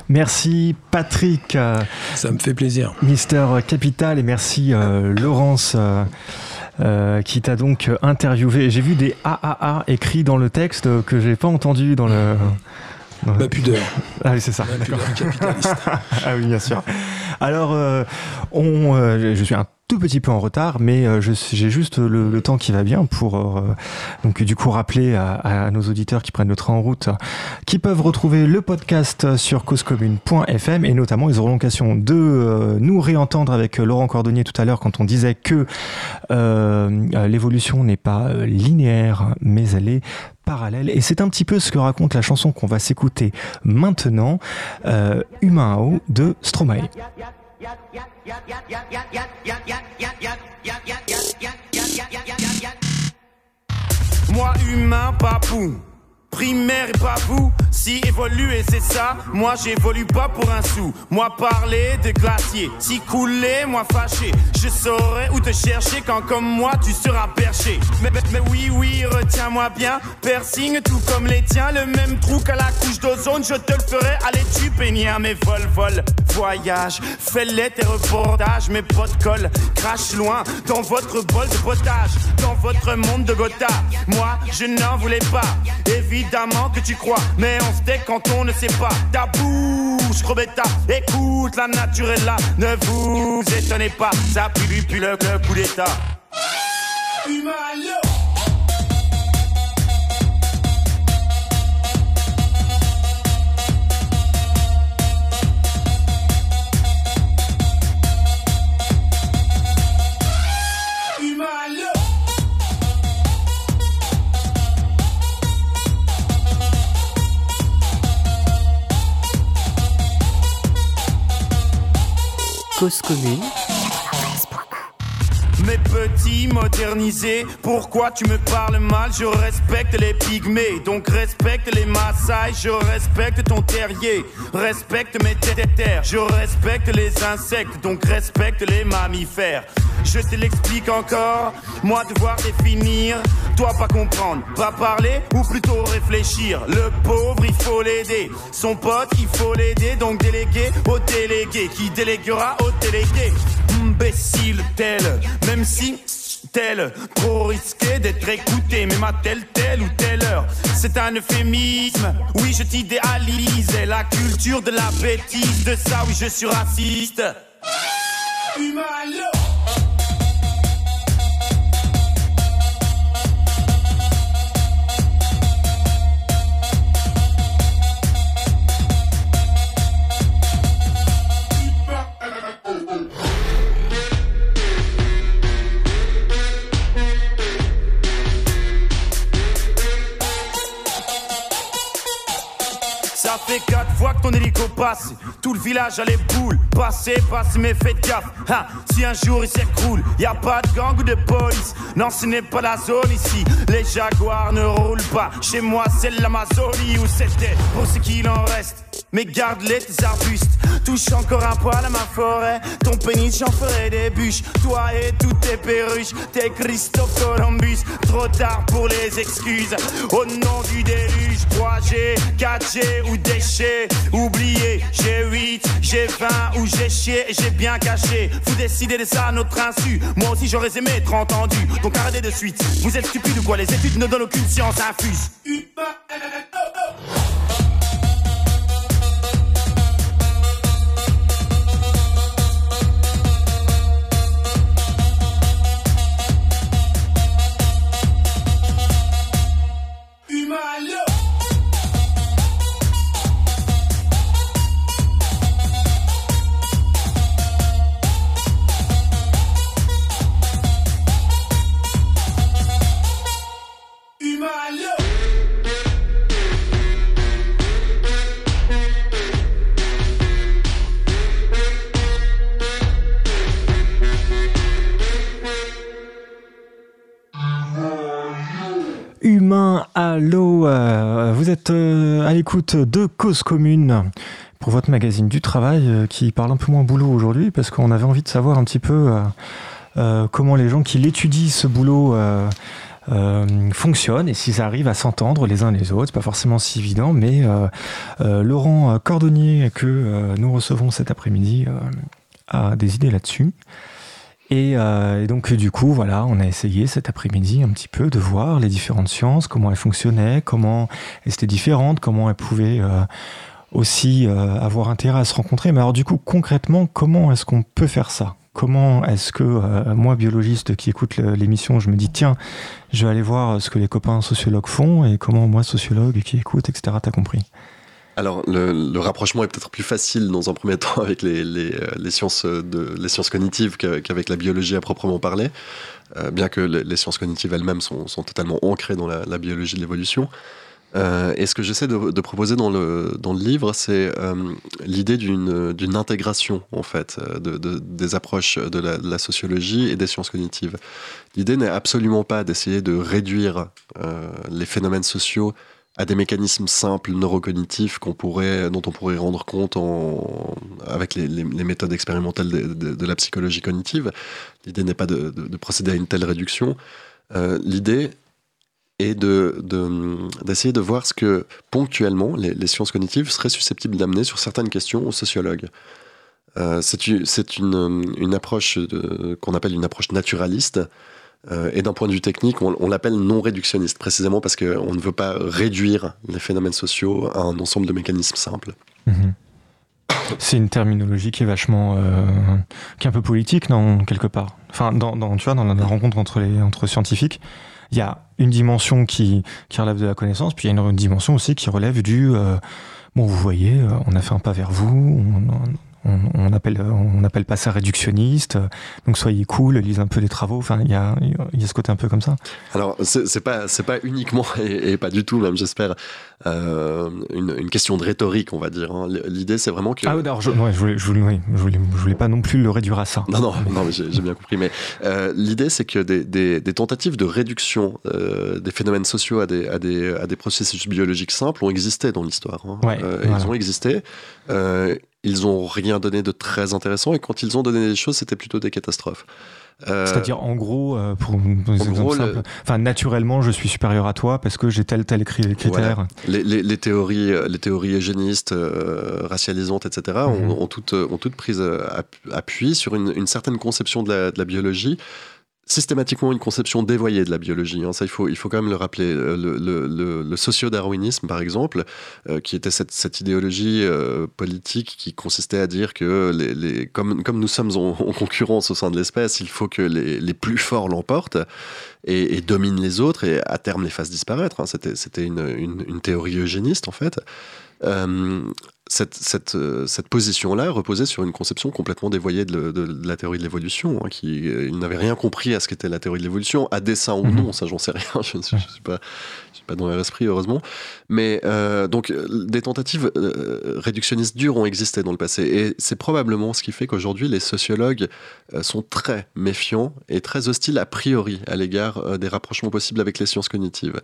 Merci Patrick. Ça me fait plaisir. Mister Capital et merci euh, Laurence. Euh, euh, qui t'a donc interviewé. J'ai vu des AAA écrits dans le texte que j'ai pas entendu dans le. Ma pudeur. Ah oui, c'est ça. Ma pudeur capitaliste. ah oui, bien sûr. Alors, on, je suis un tout petit peu en retard, mais euh, j'ai juste le, temps qui va bien pour euh, donc du coup rappeler à, nos auditeurs qui prennent le train en route, qui peuvent retrouver le podcast sur causecommune.fm et notamment ils auront l'occasion de euh, nous réentendre avec Laurent Cordonnier tout à l'heure quand on disait que l'évolution n'est pas linéaire, mais elle est parallèle. Et c'est un petit peu ce que raconte la chanson qu'on va s'écouter maintenant, Humain de Stromae. Moi humain, papou primaire et pas vous. Si évoluer c'est ça, moi j'évolue pas pour un sou. Moi parler de glacier, si couler, moi fâché. Je saurais où te chercher quand comme moi tu seras perché. Mais, mais, oui, oui, retiens-moi bien. Piercing tout comme les tiens, le même trou qu'à la couche d'ozone, je te le ferai. Allez, tu peignir mes vol, vol, voyage. Fais-les tes reportages, mes potes collent. Crache loin dans votre bol de potage, dans votre monde de Gotha. Moi, je n'en voulais pas. Évidemment, évidemment que tu crois, mais on se quand on ne sait pas. Ta bouche, Robetta, écoute, la nature est là, ne vous étonnez pas, ça pue, pue le, le coup d'état. Commune. Mes petits modernisés, pourquoi tu me parles mal? Je respecte les pygmées, donc respecte les Maasai, je respecte ton terrier, respecte mes terres, je respecte les insectes, donc respecte les mammifères. Je te l'explique encore, moi devoir définir, toi pas comprendre, pas parler ou plutôt réfléchir. Le pauvre il faut l'aider, son pote il faut l'aider, donc déléguer au délégué qui déléguera au délégué? Imbécile tel, même si tel, trop risqué d'être écouté, même à telle, telle ou telle heure. C'est un euphémisme, oui je t'idéalise, la culture de la bêtise, de ça oui je suis raciste. Fait quatre fois que ton hélico passe. Tout le village a les boules. Passez, passez, mais faites gaffe. Si un jour il s'écroule, y a pas de gang ou de police. Non, ce n'est pas la zone ici. Les jaguars ne roulent pas. Chez moi, c'est l'Amazonie où c'était. Pour ce qu'il en reste. Mais garde-les tes arbustes. Touche encore un poil à ma forêt. Ton pénis, j'en ferai des bûches. Toi et toutes tes perruches. T'es Christophe Columbus. Trop tard pour les excuses. Au nom du déluge, 3G, 4G ou déchets. Oubliez, j'ai 8, j'ai 20 ou j'ai chié et j'ai bien caché. Vous décidez de ça à notre insu. Moi aussi j'aurais aimé être entendu. Donc arrêtez de suite. Vous êtes stupide ou quoi? Les études ne donnent aucune science infuse. Allô, euh, vous êtes euh, à l'écoute de Cause Commune pour votre magazine du travail euh, qui parle un peu moins boulot aujourd'hui parce qu'on avait envie de savoir un petit peu comment les gens qui l'étudient ce boulot fonctionnent et s'ils arrivent à s'entendre les uns les autres. C'est pas forcément si évident, mais Laurent Cordonnier que nous recevons cet après-midi a des idées là-dessus. Euh, et, donc du coup, voilà, on a essayé cet après-midi un petit peu de voir les différentes sciences, comment elles fonctionnaient, comment elles étaient différentes, comment elles pouvaient euh, aussi euh, avoir intérêt à se rencontrer. Mais alors du coup, concrètement, comment est-ce qu'on peut faire ça? Comment est-ce que moi, biologiste qui écoute l'émission, je me dis tiens, je vais aller voir ce que les copains sociologues font et comment moi, sociologue qui écoute, etc. T'as compris? Alors, le, rapprochement est peut-être plus facile dans un premier temps avec les, euh, sciences, de, les sciences cognitives qu'avec la biologie à proprement parler, euh, bien que les, sciences cognitives elles-mêmes sont, totalement ancrées dans la, biologie de l'évolution. Euh, et ce que j'essaie de, proposer dans le, dans le livre, c'est l'idée d'une intégration, en fait, de, des approches de la, sociologie et des sciences cognitives. L'idée n'est absolument pas d'essayer de réduire les phénomènes sociaux à des mécanismes simples neurocognitifs qu'on pourrait, dont on pourrait rendre compte avec les, méthodes expérimentales de, la psychologie cognitive. L'idée n'est pas de, procéder à une telle réduction. Euh, l'idée est d'essayer de, voir ce que ponctuellement les, sciences cognitives seraient susceptibles d'amener sur certaines questions aux sociologues. Euh, c'est une, une, approche qu'on appelle une approche naturaliste, euh, et d'un point de vue technique, on, l'appelle non réductionniste, précisément parce qu'on ne veut pas réduire les phénomènes sociaux à un ensemble de mécanismes simples. Mhm. C'est une terminologie qui est vachement, euh, qui est un peu politique, non, quelque part. Enfin, dans, tu vois, dans la rencontre entre les entre scientifiques, il y a une dimension qui, qui relève de la connaissance, puis il y a une dimension aussi qui relève du euh, bon, vous voyez, on a fait un pas vers vous, appelle on appelle pas ça réductionniste. Donc soyez cool lisez un peu les travaux. Enfin il y a, y a ce côté un peu comme ça. Alors c'est pas c'est pas uniquement et, pas du tout même j'espère euh, une, question de rhétorique on va dire hein. l'idée c'est vraiment que ah alors je, je, voulais, je, voulais, je, voulais, pas non plus le réduire à ça. Non non non j'ai bien compris. Mais euh, l'idée c'est que des, des, des, tentatives de réduction euh, des phénomènes sociaux à des, à des, à des processus biologiques simples ont existé dans l'histoire hein. ils ont existé ils ont rien donné de très intéressant et quand ils ont donné des choses, c'était plutôt des catastrophes. Euh, C'est-à-dire, en gros, euh, pour enfin, naturellement, je suis supérieur à toi parce que j'ai tel tel critère. Les, théories, les théories eugénistes, euh, racialisantes, etc., mhm. ont, toutes, ont toutes pris appui sur une, une certaine conception de la, de la biologie systématiquement une conception dévoyée de la biologie. Hein. Ça, il faut, il faut quand même le rappeler. Euh, le, le, socio-darwinisme, par exemple, euh, qui était cette, cette idéologie euh, politique qui consistait à dire que les, les comme, comme nous sommes en, concurrence au sein de l'espèce, il faut que les, les plus forts l'emportent et, et, dominent les autres et à terme les fassent disparaître. Hein. C'était, une, une, théorie eugéniste, en fait cette, cette, euh, cette position-là reposait sur une conception complètement dévoyée de, la théorie de l'évolution, hein, qui euh, il n'avait rien compris à ce qu'était la théorie de l'évolution, à dessein ou mhm. non, ça j'en sais rien, je ne suis, pas, suis pas dans leur esprit heureusement, mais euh, donc des tentatives réductionnistes dures ont existé dans le passé, et c'est probablement ce qui fait qu'aujourd'hui les sociologues sont très méfiants et très hostiles a priori à l'égard des rapprochements possibles avec les sciences cognitives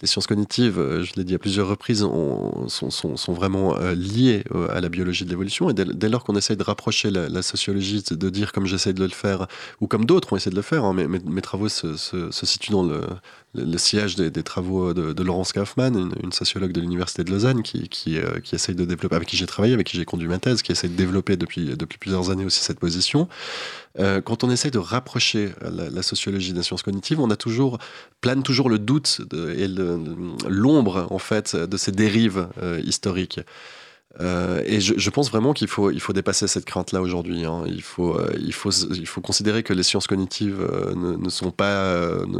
les sciences cognitives, euh, je l'ai dit à plusieurs reprises, sont, vraiment euh, liées euh, à la biologie de l'évolution. Et dès, lors qu'on essaye de rapprocher la, sociologie, de dire comme j'essaie de le faire, ou comme d'autres ont essayé de le faire, hein, mes, travaux se, situent dans le, siège des, travaux de, Laurence Kaufmann, une, sociologue de l'Université de Lausanne, qui, essaye de développer, avec qui j'ai travaillé, avec qui j'ai conduit ma thèse, qui essaye de développer depuis plusieurs années aussi cette position. Quand on essaye de rapprocher la, sociologie des sciences cognitives, on a toujours, plane toujours le doute et l'ombre en fait de ces dérives euh, historiques. Euh, et je, pense vraiment qu'il faut, il faut dépasser cette crainte-là aujourd'hui. Hein. Il, faut, euh, il, faut, il faut considérer que les sciences cognitives ne, sont pas.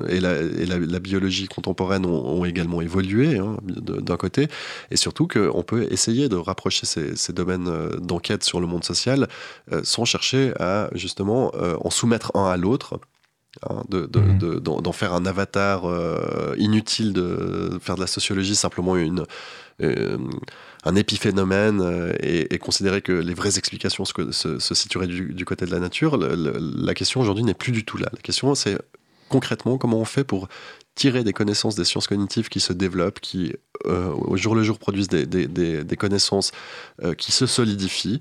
et, la, biologie contemporaine ont, également évolué hein, d'un côté. Et surtout qu'on peut essayer de rapprocher ces, ces domaines d'enquête sur le monde social sans chercher à justement en soumettre un à l'autre Hein, mhm. d'en faire un avatar euh, inutile de faire de la sociologie simplement une, euh, un épiphénomène euh, et, considérer que les vraies explications se, situeraient du, côté de la nature, la question aujourd'hui n'est plus du tout là. La question c'est concrètement, comment on fait pour tirer des connaissances des sciences cognitives qui se développent, qui euh, au jour le jour produisent des, connaissances euh, qui se solidifient,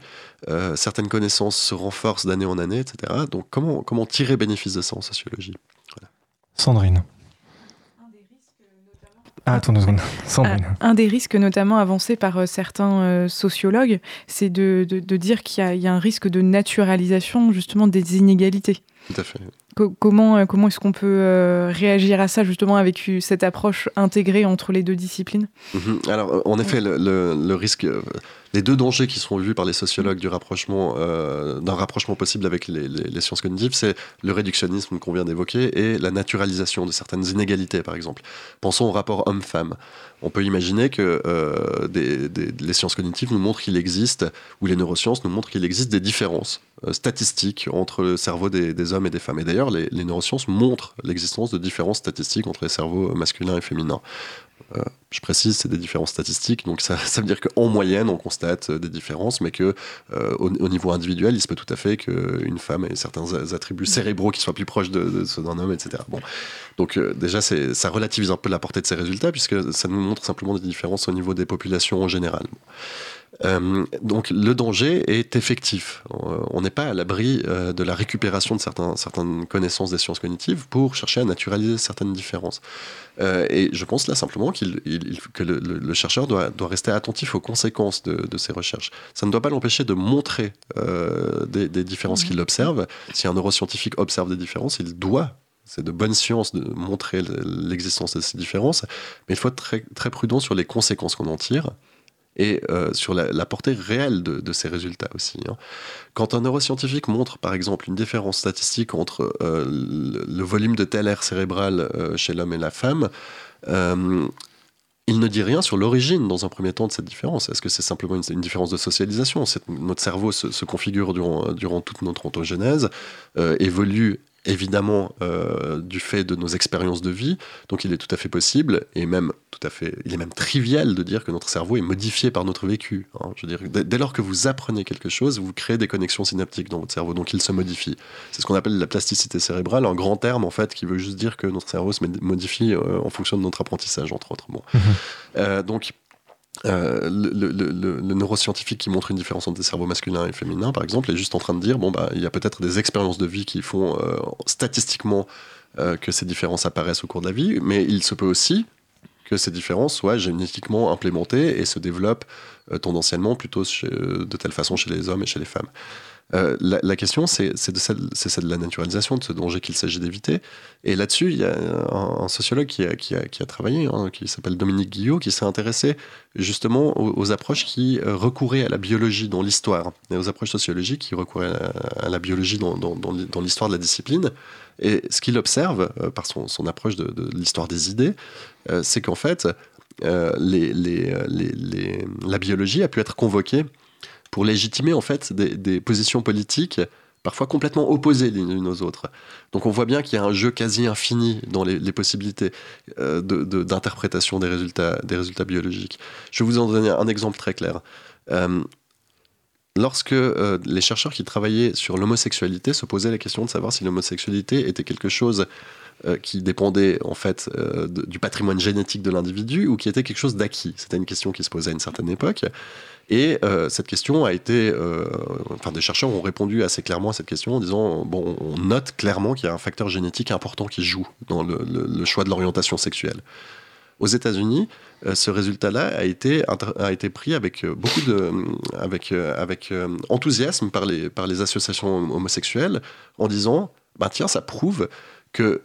certaines connaissances se renforcent d'année en année, etc. Donc comment, tirer bénéfice de ça en sociologie? Sandrine. Ah, attends deux secondes. Sandrine. Un des risques notamment avancés par certains sociologues, c'est de, de, de, dire qu'il y, y, a un risque de naturalisation justement des inégalités. Tout à fait comment euh, comment est-ce qu'on peut euh, réagir à ça justement avec cette approche intégrée entre les deux disciplines? Mhm. Alors en effet, le, le risque, euh, les deux dangers qui sont vus par les sociologues du rapprochement, euh, d'un rapprochement possible avec les, sciences cognitives, c'est le réductionnisme qu'on vient d'évoquer et la naturalisation de certaines inégalités, par exemple. Pensons au rapport homme-femme. On peut imaginer que euh, les sciences cognitives nous montrent qu'il existe, ou les neurosciences nous montrent qu'il existe des différences euh, statistiques entre le cerveau des, des, hommes et des femmes. Et d'ailleurs, les, les neurosciences montrent l'existence de différences statistiques entre les cerveaux masculins et féminins. Euh, je précise, c'est des différences statistiques, donc ça, veut dire qu'en moyenne, on constate euh, des différences, mais que euh, au, au, niveau individuel, il se peut tout à fait qu'une femme ait certains attributs cérébraux qui soient plus proches de, ceux d'un homme, etc. Bon. Donc déjà, ça relativise un peu la portée de ces résultats, puisque ça nous montre simplement des différences au niveau des populations en général. Euh, donc le danger est effectif. Euh, on n'est pas à l'abri euh, de la récupération de certains, certaines connaissances des sciences cognitives pour chercher à naturaliser certaines différences. Euh, et je pense là simplement qu'il, il, que le, le, le, chercheur doit, doit, rester attentif aux conséquences de, de, ses recherches. Ça ne doit pas l'empêcher de montrer des, des, différences mmh. qu'il observe. Si un neuroscientifique observe des différences, il doit c'est de bonne science de montrer l'existence de ces différences, mais il faut être très, très prudent sur les conséquences qu'on en tire et euh, sur la, portée réelle de, ces résultats aussi. Hein. Quand un neuroscientifique montre par exemple une différence statistique entre euh, le, volume de tel air cérébral euh, chez l'homme et la femme, il ne dit rien sur l'origine, dans un premier temps, de cette différence. Est-ce que c'est simplement une, différence de socialisation? Notre cerveau se, configure durant, toute notre ontogénèse, euh, évolue évidemment euh, du fait de nos expériences de vie. Donc il est tout à fait possible et même tout à fait, il est même trivial de dire que notre cerveau est modifié par notre vécu. Hein. Je veux dire, dès, dès lors que vous apprenez quelque chose, vous créez des connexions synaptiques dans votre cerveau, donc il se modifie. C'est ce qu'on appelle la plasticité cérébrale, un grand terme en fait qui veut juste dire que notre cerveau se modifie euh, en fonction de notre apprentissage, entre autres. Bon. Mmh. Euh, donc euh, le, neuroscientifique qui montre une différence entre des cerveaux masculins et féminins, par exemple, est juste en train de dire bon, bah, il y a peut-être des expériences de vie qui font euh, statistiquement euh, que ces différences apparaissent au cours de la vie, mais il se peut aussi que ces différences soient génétiquement implémentées et se développent tendanciellement plutôt de telle façon chez les hommes et chez les femmes. Euh, la, question, c'est celle, de la naturalisation, de ce danger qu'il s'agit d'éviter. Et là-dessus, il y a un, sociologue qui a, travaillé, hein, qui s'appelle Dominique Guillot, qui s'est intéressé justement aux, approches qui euh, recouraient à la biologie dans l'histoire, et aux approches sociologiques qui recouraient à, la biologie dans, l'histoire de la discipline. Et ce qu'il observe, euh, par son, approche de, l'histoire des idées, c'est qu'en fait, la biologie a pu être convoquée pour légitimer en fait des, des positions politiques parfois complètement opposées les unes aux autres. Donc on voit bien qu'il y a un jeu quasi infini dans les, possibilités euh, d'interprétation de, de, des, résultats, des résultats biologiques. Je vais vous en donner un exemple très clair. Euh, lorsque euh, les chercheurs qui travaillaient sur l'homosexualité se posaient la question de savoir si l'homosexualité était quelque chose euh, qui dépendait en fait euh, du patrimoine génétique de l'individu ou qui était quelque chose d'acquis. C'était une question qui se posait à une certaine époque. Et euh, cette question a été, enfin des chercheurs ont répondu assez clairement à cette question en disant bon, on note clairement qu'il y a un facteur génétique important qui joue dans le, le, choix de l'orientation sexuelle. Aux États-Unis, ce résultat-là a été, a été pris avec beaucoup de, avec, avec enthousiasme par les, par les associations homosexuelles en disant bah tiens, ça prouve que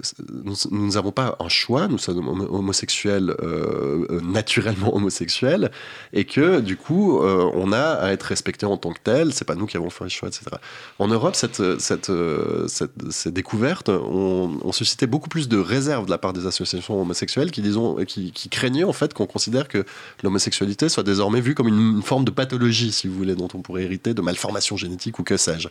nous n'avons pas un choix, nous sommes homosexuels, euh, euh, naturellement homosexuels, et que du coup, euh, on a à être respecté en tant que tel, c'est pas nous qui avons fait le choix, etc. En Europe, cette, cette, cette, ces découvertes ont, suscité beaucoup plus de réserves de la part des associations homosexuelles qui, disons, qui, craignaient en fait qu'on considère que l'homosexualité soit désormais vue comme une, forme de pathologie, si vous voulez, dont on pourrait hériter de malformations génétiques ou que sais-je.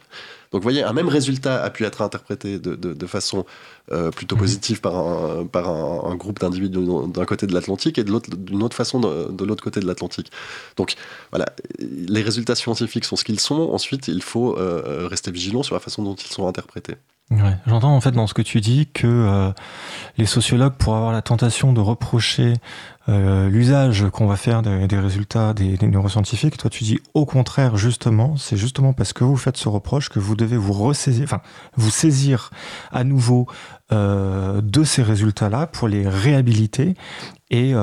Donc vous voyez, un même résultat a pu être interprété de façon euh, plutôt positive par un, par un, un groupe d'individus d'un côté de l'Atlantique et d'une autre façon de, de l'autre côté de l'Atlantique. Donc voilà, les résultats scientifiques sont ce qu'ils sont. Ensuite, il faut euh, rester vigilant sur la façon dont ils sont interprétés. J'entends en fait dans ce que tu dis que euh, les sociologues pourraient avoir la tentation de reprocher euh, l'usage qu'on va faire des, résultats des, neuroscientifiques. Toi, tu dis au contraire, justement, c'est justement parce que vous faites ce reproche que vous devez vous ressaisir, enfin, vous saisir à nouveau euh, de ces résultats-là pour les réhabiliter et,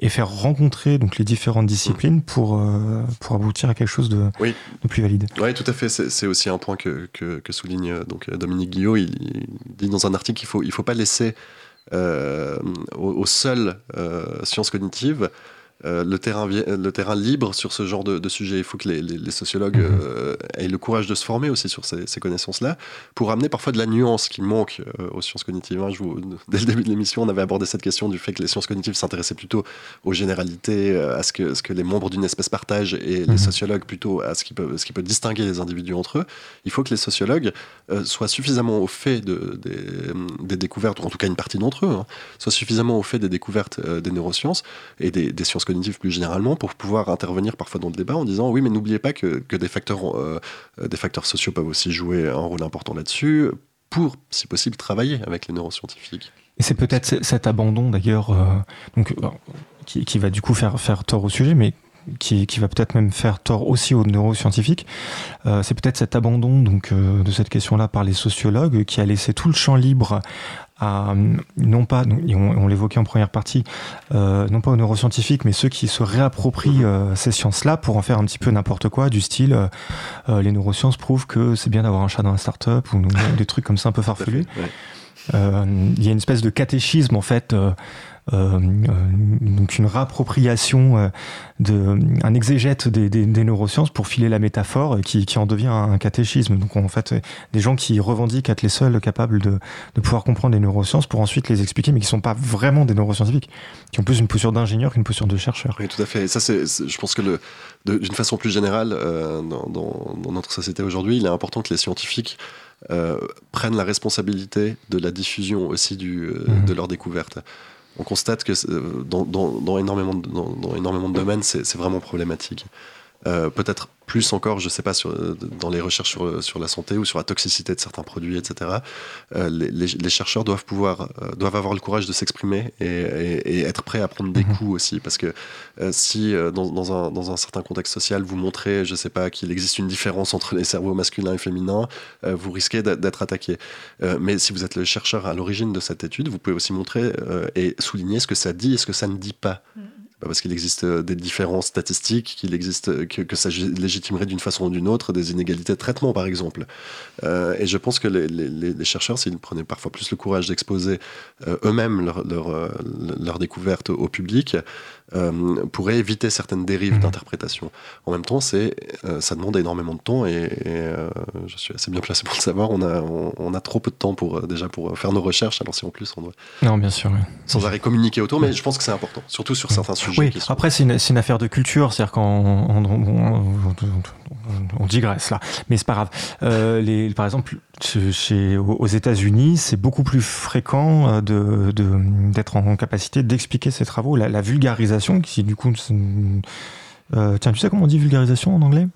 et, faire rencontrer donc les différentes disciplines pour, pour aboutir à quelque chose de, de plus valide. Oui, tout à fait. C'est aussi un point que, que, que souligne donc Dominique Guillot il, dit dans un article qu'il faut, il faut pas laisser euh, aux, seules euh, sciences cognitives euh, le, terrain, le terrain libre sur ce genre de, sujet. Il faut que les, sociologues mhm. euh, aient le courage de se former aussi sur ces, connaissances-là, pour amener parfois de la nuance qui manque euh, aux sciences cognitives. Hein. Je dès le début de l'émission, on avait abordé cette question du fait que les sciences cognitives s'intéressaient plutôt aux généralités, à ce que, ce que les membres d'une espèce partagent, et les mhm. sociologues plutôt à ce qui, peut, ce qui peut distinguer les individus entre eux. Il faut que les sociologues soient suffisamment au fait de, des, découvertes, ou en tout cas une partie d'entre eux, hein, soient suffisamment au fait des découvertes des neurosciences et des, des sciences cognitive plus généralement pour pouvoir intervenir parfois dans le débat en disant oui mais n'oubliez pas que, que, des, facteurs, euh, des facteurs sociaux peuvent aussi jouer un rôle important là-dessus pour si possible travailler avec les neuroscientifiques. Et c'est peut-être cet abandon d'ailleurs euh, donc euh, qui, qui, va du coup faire, faire tort au sujet mais qui, qui, va peut-être même faire tort aussi aux neuroscientifiques, euh, c'est peut-être cet abandon donc de cette question-là par les sociologues qui a laissé tout le champ libre non pas, on, l'évoquait en première partie, euh, non pas aux neuroscientifiques, mais ceux qui se réapproprient euh, ces sciences-là pour en faire un petit peu n'importe quoi, du style euh, les neurosciences prouvent que c'est bien d'avoir un chat dans la start-up ou, des trucs comme ça un peu farfelus. Il y a une espèce de catéchisme en fait euh, euh, donc une réappropriation euh, de un exégète des, des, neurosciences pour filer la métaphore qui, qui en devient un, catéchisme. Donc en fait des gens qui revendiquent être les seuls capables de, de pouvoir comprendre les neurosciences pour ensuite les expliquer, mais qui sont pas vraiment des neuroscientifiques, qui ont plus une posture d'ingénieur qu'une posture de chercheur. Oui, tout à fait. Et ça, c'est, je pense que d'une façon plus générale, dans, dans, dans, notre société aujourd'hui, il est important que les scientifiques euh, prennent la responsabilité de la diffusion aussi du, mmh. de leurs découvertes on constate que euh, dans, énormément, de, dans, énormément de domaines, c'est vraiment problématique. Euh, peut-être plus encore, je ne sais pas, sur, dans les recherches sur, sur, la santé ou sur la toxicité de certains produits, etc. Euh, les, les, chercheurs doivent pouvoir, euh, doivent avoir le courage de s'exprimer et, et, être prêts à prendre des mhm. coups aussi, parce que euh, si dans, dans, un, dans, un, certain contexte social vous montrez, je ne sais pas, qu'il existe une différence entre les cerveaux masculins et féminins, vous risquez d'être attaqué. mais si vous êtes le chercheur à l'origine de cette étude, vous pouvez aussi montrer et souligner ce que ça dit et ce que ça ne dit pas. Mhm parce qu'il existe euh, des différences statistiques, qu'il existe euh, que, ça légitimerait d'une façon ou d'une autre des inégalités de traitement, par exemple. Euh, et je pense que les, chercheurs, s'ils prenaient parfois plus le courage d'exposer eux-mêmes leurs leur, leur découvertes au public, euh, pourrait éviter certaines dérives mhm. d'interprétation. En même temps, c'est, euh, ça demande énormément de temps et, euh, je suis assez bien placé pour le savoir. On a, on, a trop peu de temps pour déjà pour faire nos recherches. Alors si en plus on doit non, bien sûr, sans arrêt communiquer autour, mais je pense que c'est important, surtout sur certains sujets. Oui. Après, c'est une, une, affaire de culture, c'est-à-dire quand on, digresse là, mais c'est pas grave. les, par exemple, chez, aux États-Unis, c'est beaucoup plus fréquent de, d'être en capacité d'expliquer ces travaux, la, la vulgarisation qui du coup... Euh, tiens, tu sais comment on dit vulgarisation en anglais?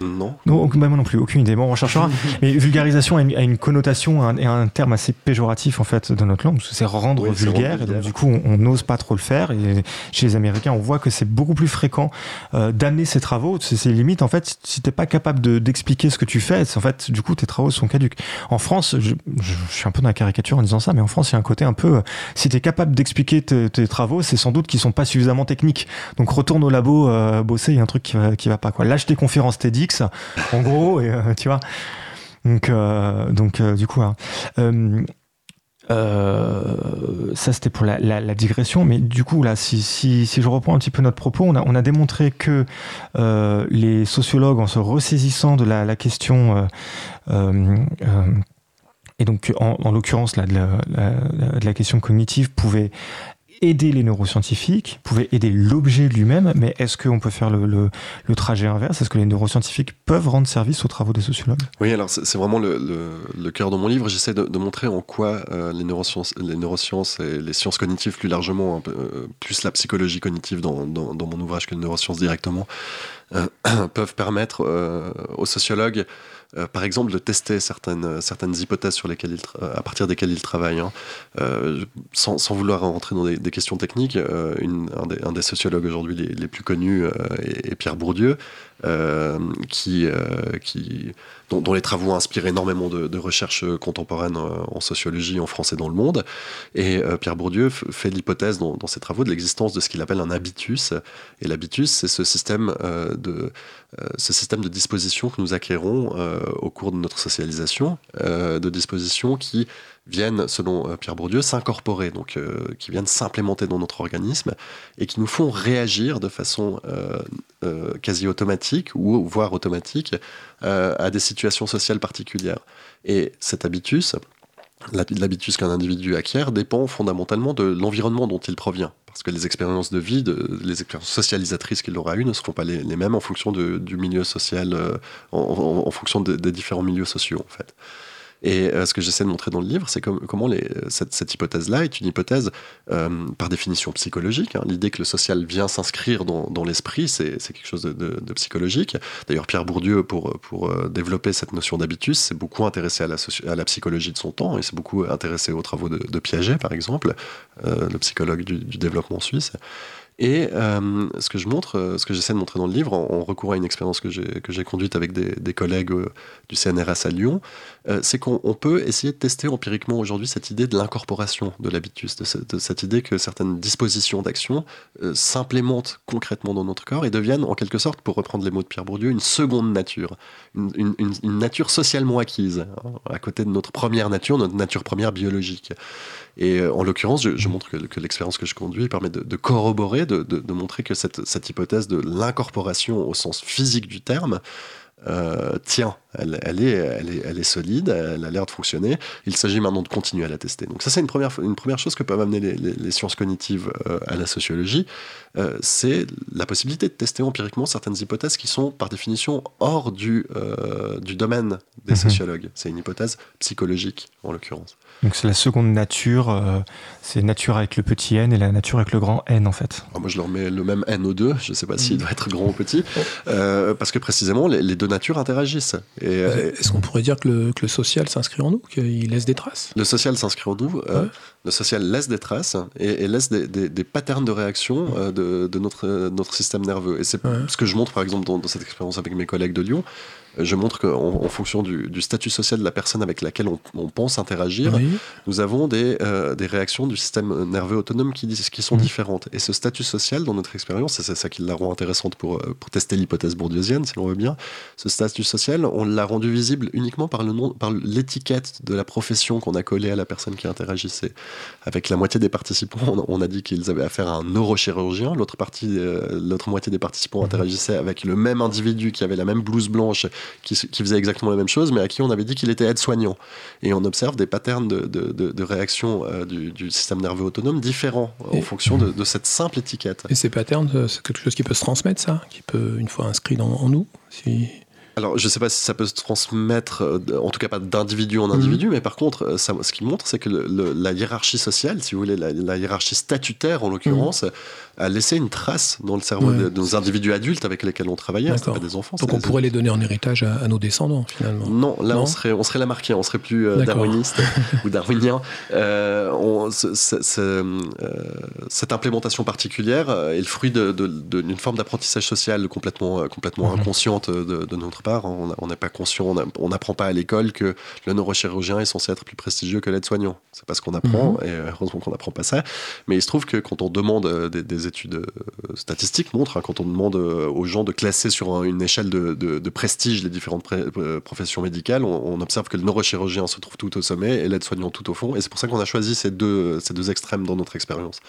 Non. non bah, moi non plus, aucune idée. Bon, on cherchera. mais vulgarisation a une, connotation et un, terme assez péjoratif en fait dans notre langue, parce que c'est rendre vulgaire. Et donc, du coup, on n'ose pas trop le faire. Et chez les Américains, on voit que c'est beaucoup plus fréquent euh, d'amener ces travaux. C'est limite en fait, si t'es pas capable d'expliquer ce que tu fais, en fait, du coup, tes travaux sont caduques. En France, je, suis un peu dans la caricature en disant ça, mais en France, il y a un côté un peu, euh, si t'es capable d'expliquer tes, travaux, c'est sans doute qu'ils sont pas suffisamment techniques. Donc retourne au labo, euh, bosser, il y a un truc qui va, qui va pas quoi. Lâche tes conférences TEDx en gros, et, euh, tu vois. Donc, euh, donc euh, du coup, hein. ça c'était pour la, digression, mais du coup là, si, si, je reprends un petit peu notre propos, on a, on a démontré que les sociologues, en se ressaisissant de la, question, et donc en, en l'occurrence là, de de la, question cognitive, pouvaient aider les neuroscientifiques, pouvait aider l'objet lui-même, mais est-ce qu'on peut faire le, trajet inverse? Est-ce que les neuroscientifiques peuvent rendre service aux travaux des sociologues? Oui, alors c'est vraiment le, cœur de mon livre. J'essaie de, montrer en quoi euh, les, neurosciences, et les sciences cognitives plus largement, peu, euh, plus la psychologie cognitive dans, dans, mon ouvrage que les neurosciences directement, euh, peuvent permettre aux sociologues euh, par exemple, de tester certaines, certaines hypothèses sur lesquelles il à partir desquelles il travaille. Hein. sans, sans, vouloir rentrer dans des, questions techniques, un, des, sociologues aujourd'hui les, plus connus est Pierre Bourdieu, qui, qui dont, les travaux inspirent énormément de, recherches contemporaines euh, en sociologie en France et dans le monde. Et euh, Pierre Bourdieu fait l'hypothèse dans, ses travaux de l'existence de ce qu'il appelle un habitus. Et l'habitus, c'est ce système euh, de ce système de dispositions que nous acquérons au cours de notre socialisation, de dispositions qui viennent, selon Pierre Bourdieu, s'incorporer, donc qui viennent s'implémenter dans notre organisme et qui nous font réagir de façon quasi automatique ou voire automatique à des situations situation sociale particulière. Et cet habitus, l'habitus qu'un individu acquiert, dépend fondamentalement de l'environnement dont il provient. Parce que les expériences de vie, les expériences socialisatrices qu'il aura eues ne seront pas les, mêmes en fonction du milieu social, euh, en, fonction des différents milieux sociaux, en fait. Et euh, ce que j'essaie de montrer dans le livre, c'est comment cette, hypothèse-là est une hypothèse euh, par définition psychologique. Hein. L'idée que le social vient s'inscrire dans, l'esprit, c'est quelque chose de, psychologique. D'ailleurs, Pierre Bourdieu, pour, euh, développer cette notion d'habitus, s'est beaucoup intéressé à la, psychologie de son temps. Il s'est beaucoup intéressé aux travaux de, Piaget, par exemple, le psychologue du développement suisse. Et euh, ce que je montre, euh, ce que j'essaie de montrer dans le livre, en, recours à une expérience que j'ai conduite avec des, collègues euh, du CNRS à Lyon, c'est qu'on peut essayer de tester empiriquement aujourd'hui cette idée de l'incorporation de l'habitus, de, cette idée que certaines dispositions d'action s'implémentent concrètement dans notre corps et deviennent en quelque sorte, pour reprendre les mots de Pierre Bourdieu, une seconde nature, une nature socialement acquise, hein, à côté de notre première nature, notre nature première biologique. Et en l'occurrence, je, montre que, l'expérience que je conduis permet de, de corroborer de, montrer que cette, cette hypothèse de l'incorporation au sens physique du terme euh, tient, elle, elle, est, elle, est, elle est solide, elle a l'air de fonctionner. Il s'agit maintenant de continuer à la tester. Donc ça, c'est une première, une première chose que peuvent amener les, les, sciences cognitives euh, à la sociologie, euh, c'est la possibilité de tester empiriquement certaines hypothèses qui sont par définition hors du, du domaine des mhm. sociologues. C'est une hypothèse psychologique en l'occurrence. Donc c'est la seconde nature, euh, c'est nature avec le petit n et la nature avec le grand n en fait. Ah, moi je leur mets le même n aux deux, je ne sais pas s'il doit être grand ou petit, euh, parce que précisément les, deux natures interagissent. Euh, est-ce qu'on pourrait dire que le, que le social s'inscrit en nous, qu'il laisse des traces? Le social s'inscrit en nous, le social laisse des traces et, laisse des, des, patterns de réaction de, de, notre, notre système nerveux. Et c'est ce que je montre par exemple dans, dans cette expérience avec mes collègues de Lyon je montre qu'en en fonction du, statut social de la personne avec laquelle on, pense interagir, nous avons des, euh, des, réactions du système nerveux autonome qui, qui sont mmh. différentes. Et ce statut social, dans notre expérience, et c'est ça qui la rend intéressante pour, euh, pour tester l'hypothèse bourdieusienne, si l'on veut bien, ce statut social, on l'a rendu visible uniquement par le nom, par l'étiquette de la profession qu'on a collée à la personne qui interagissait. Avec la moitié des participants, on a, dit qu'ils avaient affaire à un neurochirurgien, l'autre partie, euh, l'autre moitié des participants mmh. interagissaient avec le même individu qui avait la même blouse blanche qui, faisait exactement la même chose, mais à qui on avait dit qu'il était aide-soignant. Et on observe des patterns de, de, réaction euh, du, système nerveux autonome différents en fonction de, cette simple étiquette. Et ces patterns, euh, c'est quelque chose qui peut se transmettre, ça Qui peut, une fois inscrit dans, en nous si... Alors, je ne sais pas si ça peut se transmettre, euh, en tout cas pas d'individu en individu, mhm. mais par contre, ça, ce qui montre, c'est que la hiérarchie sociale, si vous voulez, la, hiérarchie statutaire en l'occurrence, mhm a laissé une trace dans le cerveau de, nos individus adultes avec lesquels on travaillait, c'était pas des enfants. Donc on pourrait les donner en héritage à, nos descendants finalement. Non, là on serait on serait la marquée, on serait plus euh, darwiniste ou darwinien. Euh, on, euh, cette implémentation particulière est le fruit d'une forme d'apprentissage social complètement complètement mhm. inconsciente de, notre part. On n'est pas conscient, on n'apprend pas à l'école que le neurochirurgien est censé être plus prestigieux que l'aide-soignant. C'est pas ce qu'on apprend mhm. et heureusement qu'on n'apprend pas ça. Mais il se trouve que quand on demande des, des études euh, statistiques montrent, hein, quand on demande euh, aux gens de classer sur une échelle de, prestige les différentes euh, professions médicales, on, observe que le neurochirurgien se trouve tout au sommet et l'aide-soignant tout au fond. Et c'est pour ça qu'on a choisi ces deux, ces deux extrêmes dans notre expérience.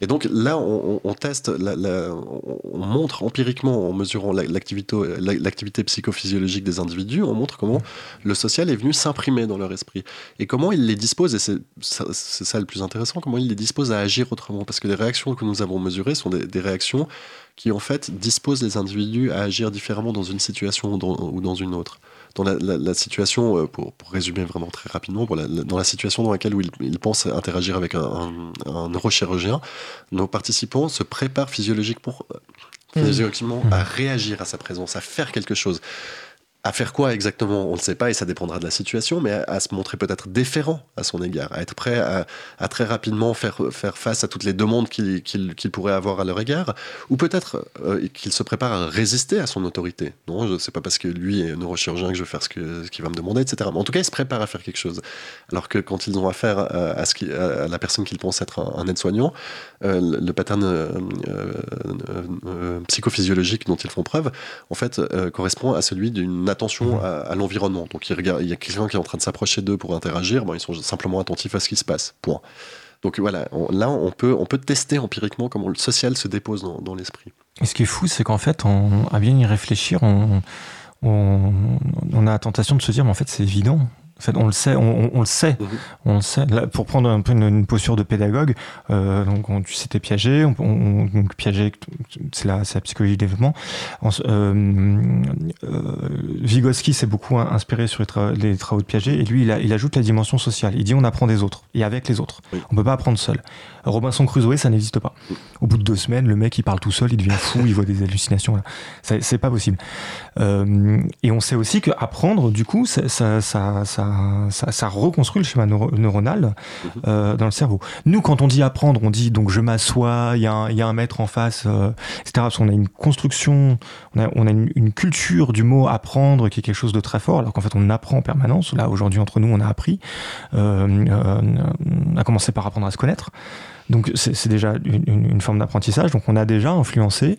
Et donc là, on, teste, on montre empiriquement, en mesurant l'activité psychophysiologique des individus, on montre comment le social est venu s'imprimer dans leur esprit. Et comment il les dispose, et c'est ça, le plus intéressant, comment il les dispose à agir autrement. Parce que les réactions que nous avons mesurées sont des, réactions qui, en fait, disposent les individus à agir différemment dans une situation ou dans une autre dans la, situation, euh, pour, résumer vraiment très rapidement, dans la situation dans laquelle ils, pensent interagir avec un, neurochirurgien, nos participants se préparent physiologiquement, mmh. physiologiquement à réagir à sa présence, à faire quelque chose à faire quoi exactement On ne sait pas et ça dépendra de la situation, mais à, se montrer peut-être déférent à son égard, à être prêt à, très rapidement faire, faire face à toutes les demandes qu'il pourrait avoir à leur égard, ou peut-être euh, qu'il se prépare à résister à son autorité. Non, je ne sais pas parce que lui est neurochirurgien que je vais faire ce qu'il va me demander, etc. Mais en tout cas, il se prépare à faire quelque chose. Alors que quand ils ont affaire à, ce à la personne qu'ils pensent être un, aide-soignant, euh, le pattern euh, psychophysiologique dont ils font preuve, en fait, correspond à celui d'une attention à, l'environnement. Donc il, il y a quelqu'un qui est en train de s'approcher d'eux pour interagir, bon, ils sont simplement attentifs à ce qui se passe. Point. Donc voilà, là on peut, on peut tester empiriquement comment le social se dépose dans, l'esprit. Et ce qui est fou, c'est qu'en fait, on, à bien y réfléchir, on, on, on, a la tentation de se dire, mais en fait c'est évident. En fait, on le sait, on, le sait, mhm. on le sait. pour prendre un peu une, posture de pédagogue, euh, donc on, tu t'es Piaget, on, donc Piaget, c'est la, la, psychologie du développement. Euh, euh, Vygotsky s'est beaucoup inspiré sur les, travaux de Piaget et lui, il, il, ajoute la dimension sociale. Il dit on apprend des autres et avec les autres. On peut pas apprendre seul. Robinson Crusoe, ça n'existe pas. Au bout de deux semaines, le mec, il parle tout seul, il devient fou, il voit des hallucinations. C'est pas possible. Et on sait aussi qu'apprendre, du coup, ça, ça, ça, ça, reconstruit le schéma neuronal mhm. euh, dans le cerveau. Nous, quand on dit apprendre, on dit donc je m'assois, il y, y, a un maître en face, euh, etc. Parce qu'on a une construction, on a, on a une, une, culture du mot apprendre qui est quelque chose de très fort, alors qu'en fait on apprend en permanence. Là, aujourd'hui, entre nous, on a appris. Euh, euh on a commencé par apprendre à se connaître. Donc c'est déjà une, forme d'apprentissage. Donc on a déjà influencé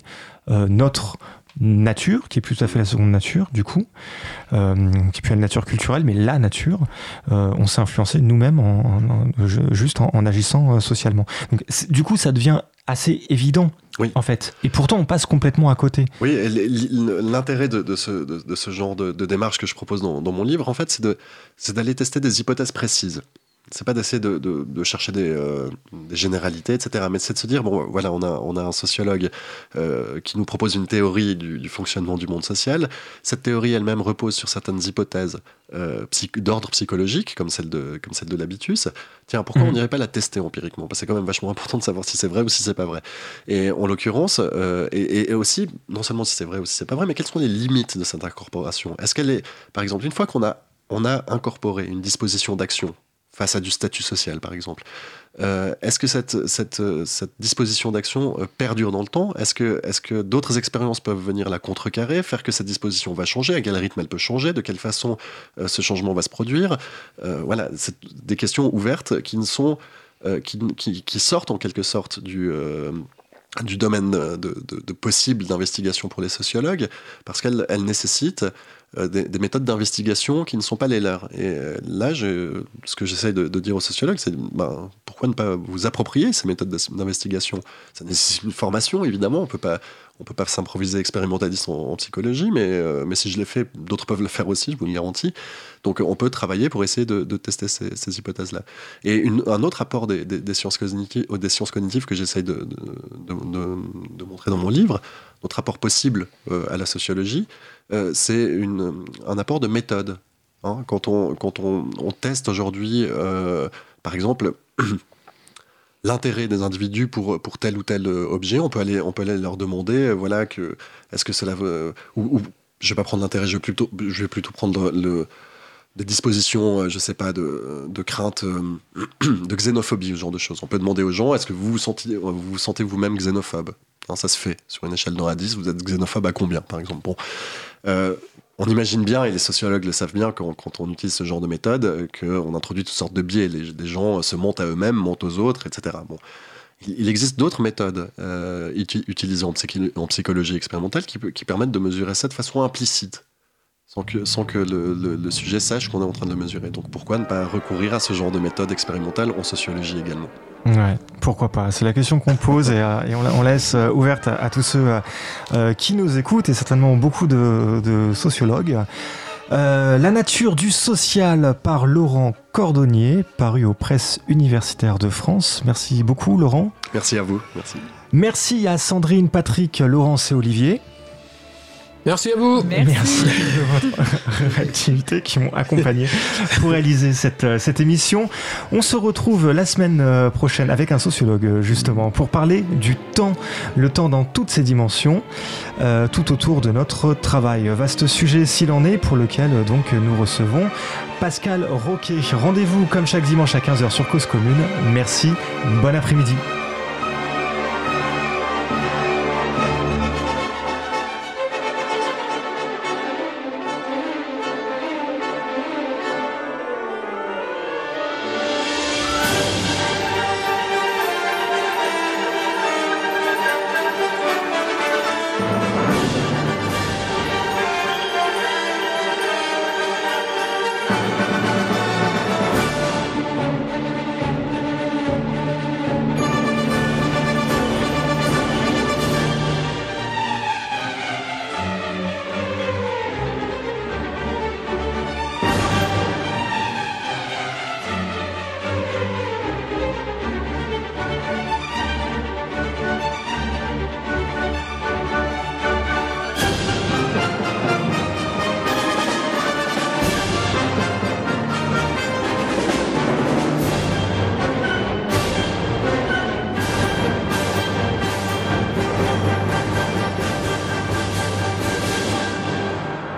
euh, notre nature, qui est plus tout à fait la seconde nature, du coup, euh, qui est plus la nature culturelle, mais la nature. Euh, on s'est influencé nous-mêmes en, juste en, agissant socialement. Donc, du coup, ça devient assez évident. En fait. Et pourtant, on passe complètement à côté. Oui, l'intérêt de, ce, genre de, démarche que je propose dans, dans mon livre, en fait, c'est d'aller tester des hypothèses précises c'est pas d'essayer de, de, chercher des, euh, des, généralités, etc. Mais c'est de se dire, bon, voilà, on a, on a un sociologue euh, qui nous propose une théorie du, du, fonctionnement du monde social. Cette théorie elle-même repose sur certaines hypothèses euh, d'ordre psychologique, comme celle de, comme celle de l'habitus. Tiens, pourquoi on mhm. n'irait pas la tester empiriquement? Parce que c'est quand même vachement important de savoir si c'est vrai ou si c'est pas vrai. Et en l'occurrence, et, et, aussi, non seulement si c'est vrai ou si c'est pas vrai, mais quelles sont les limites de cette incorporation? Est-ce qu'elle est, par exemple, une fois qu'on a on a incorporé une disposition d'action face à du statut social, par exemple. Euh, est-ce que cette, cette disposition d'action euh, perdure dans le temps? Est-ce que, d'autres expériences peuvent venir la contrecarrer, faire que cette disposition va changer? À quel rythme elle peut changer? De quelle façon euh, ce changement va se produire? Voilà, c'est des questions ouvertes qui, ne sont, qui, sortent en quelque sorte du domaine de, possible d'investigation pour les sociologues, parce qu'elles nécessitent euh, des, méthodes d'investigation qui ne sont pas les leurs. Et euh, là, ce que j'essaye de, dire aux sociologues, c'est ben, pourquoi ne pas vous approprier ces méthodes d'investigation? Ça nécessite une formation, évidemment. On peut pas, on peut pas s'improviser expérimentaliste en, psychologie, mais, euh, mais si je l'ai fait, d'autres peuvent le faire aussi, je vous le garantis. Donc on peut travailler pour essayer de, tester ces, hypothèses-là. Et un autre apport des, sciences cognitives, des sciences cognitives que j'essaye de, de, montrer dans mon livre, notre apport possible à la sociologie, euh, c'est un apport de méthode. Hein. quand on, teste aujourd'hui, euh, par exemple, l'intérêt des individus pour, tel ou tel objet, on peut aller, on peut leur demander, voilà, que est-ce que cela veut, ou, je vais pas prendre l'intérêt, je vais plutôt, prendre des dispositions, euh, je sais pas, de, crainte, de xénophobie, ce genre de choses. On peut demander aux gens, est-ce que vous, vous sentez vous-même xénophobe? Ça se fait sur une échelle de 1 à 10, vous êtes xénophobe à combien, par exemple? Bon. Euh, on imagine bien, et les sociologues le savent bien, quand, on utilise ce genre de méthode, qu'on introduit toutes sortes de biais. Les, gens se montent à eux-mêmes, montent aux autres, etc. Bon. Il, existe d'autres méthodes euh, utilisées en, psychologie expérimentale qui, qui permettent de mesurer ça de façon implicite sans que, sans que le, sujet sache qu'on est en train de le mesurer. Donc pourquoi ne pas recourir à ce genre de méthode expérimentale en sociologie également? Ouais, pourquoi pas? C'est la question qu'on pose et, euh, on, laisse euh, ouverte à, tous ceux euh, qui nous écoutent et certainement beaucoup de, sociologues. la nature du social par Laurent Cordonnier, paru aux presses universitaires de France. Merci beaucoup Laurent. Merci à vous. Merci. Merci à Sandrine, Patrick, Laurence et Olivier. Merci à vous. Merci, de votre réactivité qui m'ont accompagné pour réaliser cette, euh, cette émission. On se retrouve la semaine euh, prochaine avec un sociologue, euh, justement, pour parler du temps, le temps dans toutes ses dimensions, euh, tout autour de notre travail. Vaste sujet s'il en est, pour lequel donc nous recevons Pascal Roquet. Rendez-vous comme chaque dimanche à 15h sur Cause Commune. Merci, bon après-midi.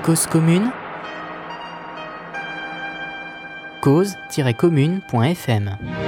Cause commune. Cause-commune.fm